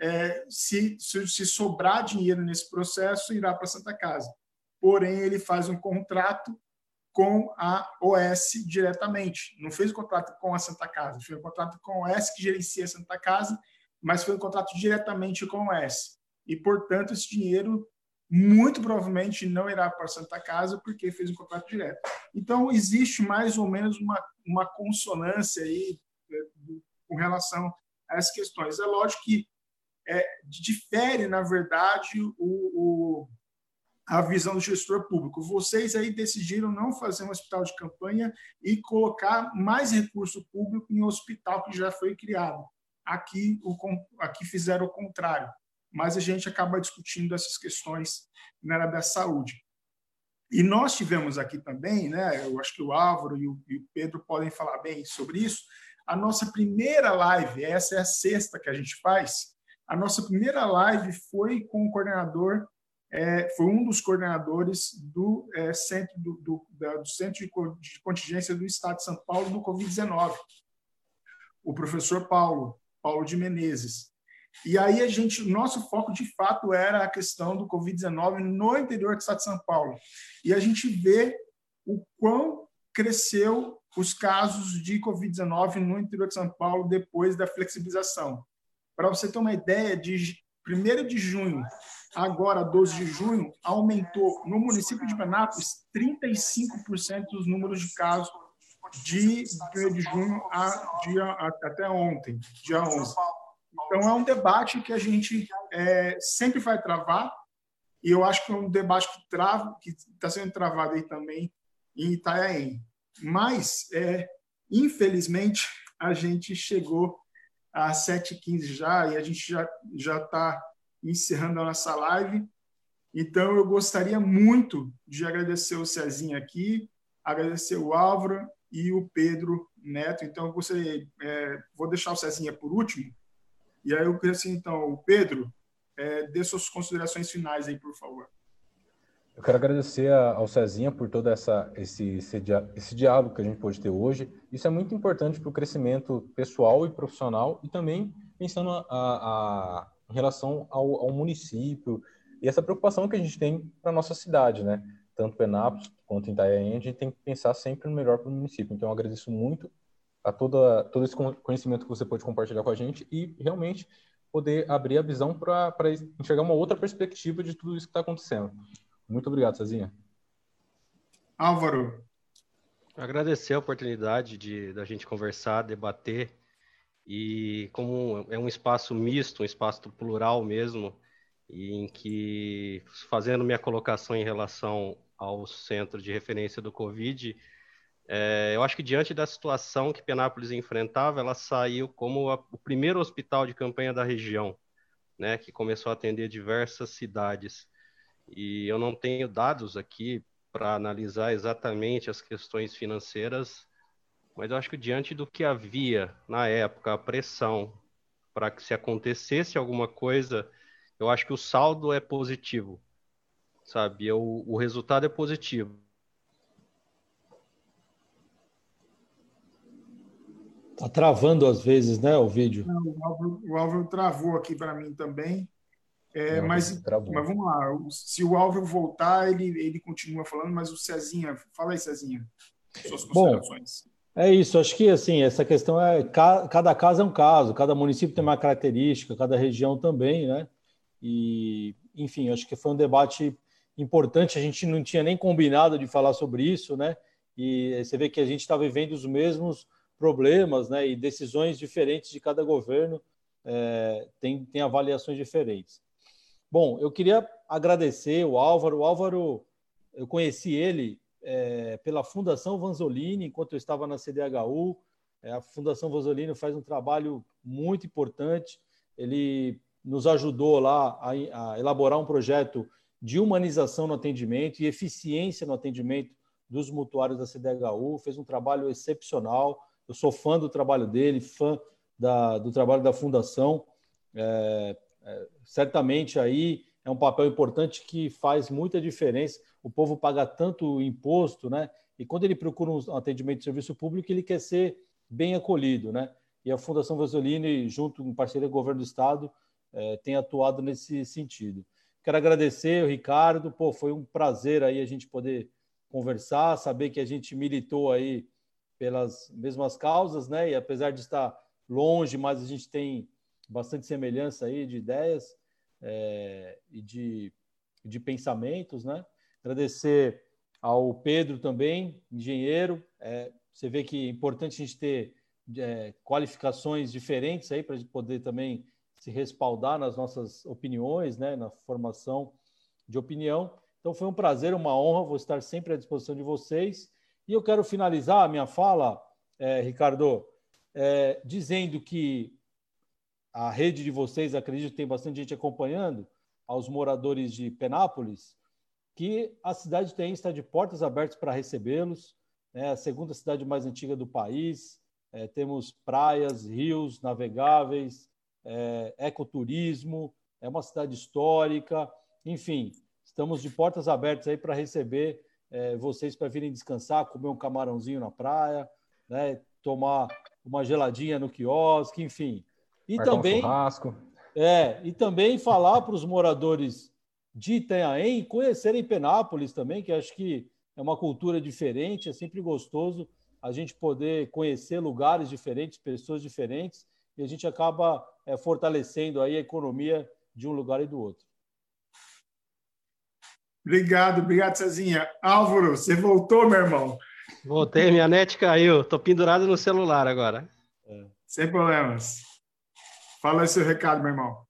A: é, se, se, se, sobrar dinheiro nesse processo, irá para a Santa Casa. Porém, ele faz um contrato com a OS diretamente. Não fez o contrato com a Santa Casa, fez um contrato com a OS que gerencia a Santa Casa, mas foi um contrato diretamente com a OS. E, portanto, esse dinheiro muito provavelmente não irá para a Santa Casa porque fez um contrato direto. Então, existe mais ou menos uma, uma consonância aí é, com relação a essas questões. É lógico que é, difere, na verdade, o, o, a visão do gestor público. Vocês aí decidiram não fazer um hospital de campanha e colocar mais recurso público em um hospital que já foi criado. Aqui, o, aqui fizeram o contrário mas a gente acaba discutindo essas questões na área da saúde. E nós tivemos aqui também, né, eu acho que o Álvaro e o, e o Pedro podem falar bem sobre isso, a nossa primeira live, essa é a sexta que a gente faz, a nossa primeira live foi com o coordenador, é, foi um dos coordenadores do, é, centro, do, do, da, do Centro de Contingência do Estado de São Paulo do Covid-19, o professor Paulo, Paulo de Menezes. E aí a gente, nosso foco de fato era a questão do Covid-19 no interior do estado de São Paulo. E a gente vê o quão cresceu os casos de Covid-19 no interior de São Paulo depois da flexibilização. Para você ter uma ideia, de 1 de junho, agora 12 de junho, aumentou no município de Penápolis 35% dos números de casos de 1 de junho a dia, até ontem, dia 11. Então, é um debate que a gente é, sempre vai travar, e eu acho que é um debate que trava, que está sendo travado aí também em Itanhaém. Mas, é, infelizmente, a gente chegou às 7h15 já, e a gente já está encerrando a nossa live. Então, eu gostaria muito de agradecer o Cezinha aqui, agradecer o Álvaro e o Pedro Neto. Então, eu gostaria, é, vou deixar o Cezinha por último, e aí eu queria assim, então, Pedro, é, dê suas considerações finais aí, por favor.
D: Eu quero agradecer ao Cezinha por todo essa, esse, esse, esse diálogo que a gente pôde ter hoje. Isso é muito importante para o crescimento pessoal e profissional e também pensando a, a, em relação ao, ao, município e essa preocupação que a gente tem para a nossa cidade, né? Tanto Penápolis quanto em Itanhaém, a gente tem que pensar sempre no melhor para o município. Então, eu agradeço muito a toda, todo esse conhecimento que você pode compartilhar com a gente e realmente poder abrir a visão para enxergar uma outra perspectiva de tudo isso que está acontecendo. Muito obrigado, Cezinha.
A: Álvaro.
B: Agradecer a oportunidade de da gente conversar, debater e como é um espaço misto, um espaço plural mesmo, e em que fazendo minha colocação em relação ao centro de referência do Covid, é, eu acho que diante da situação que Penápolis enfrentava, ela saiu como a, o primeiro hospital de campanha da região, né, que começou a atender diversas cidades. E eu não tenho dados aqui para analisar exatamente as questões financeiras, mas eu acho que diante do que havia na época, a pressão para que se acontecesse alguma coisa, eu acho que o saldo é positivo, sabe? O, o resultado é positivo.
C: Tá travando às vezes, né, o vídeo?
A: Não, o, Álvaro, o Álvaro travou aqui para mim também. É, Não, mas, mas vamos lá, se o Álvaro voltar, ele, ele continua falando, mas o Cezinha, fala aí, Cezinha, suas considerações.
C: Bom, é isso, acho que assim, essa questão é cada caso é um caso, cada município tem uma característica, cada região também, né? E, enfim, acho que foi um debate importante, a gente não tinha nem combinado de falar sobre isso, né? E você vê que a gente está vivendo os mesmos problemas, né? E decisões diferentes de cada governo é, tem, tem avaliações diferentes. Bom, eu queria agradecer o Álvaro. O Álvaro, eu conheci ele é, pela Fundação Vanzolini, enquanto eu estava na CDHU. É, a Fundação Vanzolini faz um trabalho muito importante. Ele nos ajudou lá a, a elaborar um projeto de humanização no atendimento e eficiência no atendimento dos mutuários da CDHU. Fez um trabalho excepcional. Eu sou fã do trabalho dele, fã da, do trabalho da Fundação. É, é, certamente aí é um papel importante que faz muita diferença. O povo paga tanto imposto, né? E quando ele procura um atendimento de serviço público, ele quer ser bem acolhido, né? E a Fundação Vasolini, junto com parceria do governo do Estado, é, tem atuado nesse sentido. Quero agradecer Ricardo, pô, foi um prazer aí a gente poder conversar, saber que a gente militou aí pelas mesmas causas, né? E apesar de estar longe, mas a gente tem bastante semelhança aí de ideias é, e de, de pensamentos, né? Agradecer ao Pedro também, engenheiro. É, você vê que é importante a gente ter é, qualificações diferentes aí para poder também se respaldar nas nossas opiniões, né? Na formação de opinião. Então foi um prazer, uma honra, vou estar sempre à disposição de vocês. E eu quero finalizar a minha fala, é, Ricardo, é, dizendo que a rede de vocês, acredito que tem bastante gente acompanhando, aos moradores de Penápolis, que a cidade tem está de portas abertas para recebê-los. É a segunda cidade mais antiga do país. É, temos praias, rios navegáveis, é, ecoturismo, é uma cidade histórica. Enfim, estamos de portas abertas aí para receber é, vocês para virem descansar, comer um camarãozinho na praia, né, tomar uma geladinha no quiosque, enfim. E também, um churrasco. É, e também falar para os moradores de Itanhaém conhecerem Penápolis também, que acho que é uma cultura diferente, é sempre gostoso a gente poder conhecer lugares diferentes, pessoas diferentes, e a gente acaba é, fortalecendo aí a economia de um lugar e do outro.
A: Obrigado, obrigado, Cezinha. Álvaro, você voltou, meu irmão?
B: Voltei, minha net caiu. Tô pendurado no celular agora.
A: É. Sem problemas. Fala aí seu recado, meu irmão.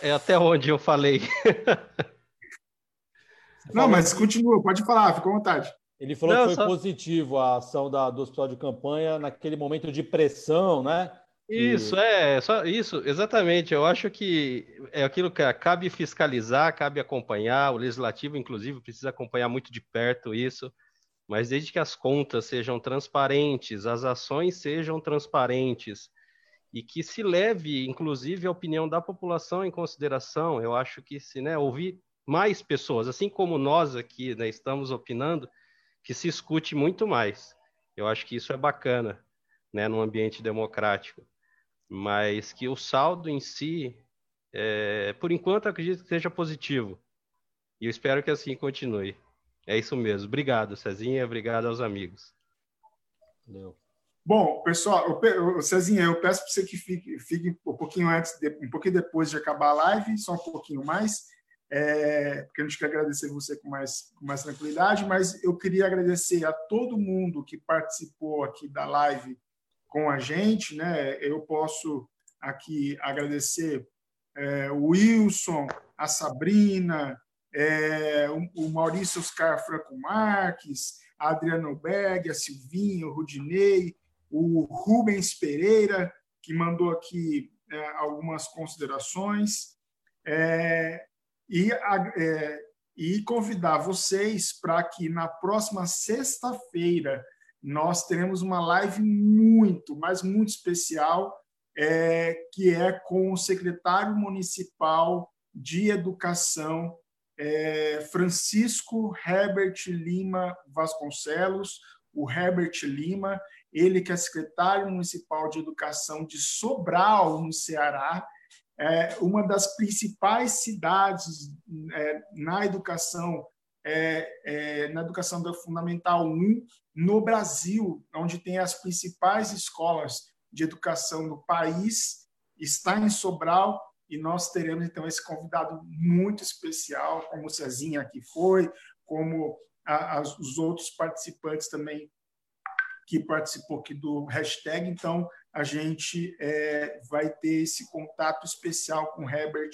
B: É até onde eu falei.
A: Não, mas continua, pode falar, fica à vontade.
C: Ele falou Não, que foi só... positivo a ação da, do hospital de campanha naquele momento de pressão, né?
B: Isso, é, só isso, exatamente. Eu acho que é aquilo que cabe fiscalizar, cabe acompanhar, o legislativo, inclusive, precisa acompanhar muito de perto isso, mas desde que as contas sejam transparentes, as ações sejam transparentes e que se leve, inclusive, a opinião da população em consideração. Eu acho que se né, ouvir mais pessoas, assim como nós aqui né, estamos opinando, que se escute muito mais. Eu acho que isso é bacana, né, num ambiente democrático mas que o saldo em si, é, por enquanto, acredito que seja positivo. E eu espero que assim continue. É isso mesmo. Obrigado, Cezinha. Obrigado aos amigos.
A: Valeu. Bom, pessoal, eu, Cezinha, eu peço para você que fique, fique, um pouquinho antes, um pouquinho depois de acabar a live, só um pouquinho mais, é, porque a gente quer agradecer você com mais, com mais tranquilidade, mas eu queria agradecer a todo mundo que participou aqui da live com a gente. Né? Eu posso aqui agradecer é, o Wilson, a Sabrina, é, o Maurício Oscar Franco Marques, a Adriana Berg, a Silvinha, o Rudinei, o Rubens Pereira, que mandou aqui é, algumas considerações, é, e, é, e convidar vocês para que na próxima sexta-feira, nós teremos uma live muito, mas muito especial, é, que é com o secretário municipal de Educação, é, Francisco Herbert Lima Vasconcelos, o Herbert Lima, ele que é secretário municipal de educação de Sobral, no Ceará, é uma das principais cidades é, na educação é, é, na educação da Fundamental 1 no Brasil, onde tem as principais escolas de educação do país, está em Sobral e nós teremos então esse convidado muito especial, como o Cezinha aqui foi, como a, a, os outros participantes também que participou aqui do hashtag. Então, a gente é, vai ter esse contato especial com Herbert,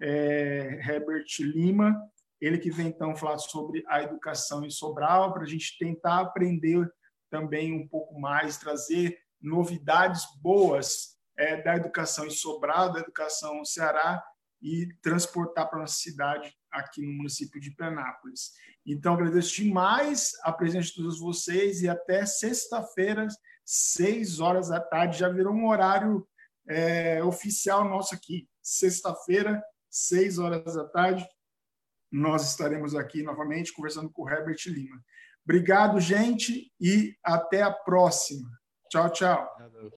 A: é, Herbert Lima, ele que vem então falar sobre a educação em Sobral, para a gente tentar aprender também um pouco mais, trazer novidades boas é, da educação em Sobral, da educação no Ceará e transportar para a nossa cidade aqui no município de Penápolis. Então, agradeço demais a presença de todos vocês e até sexta-feira, seis horas da tarde, já virou um horário é, oficial nosso aqui. Sexta-feira, seis horas da tarde, nós estaremos aqui novamente conversando com o Herbert Lima. Obrigado, gente, e até a próxima. Tchau, tchau.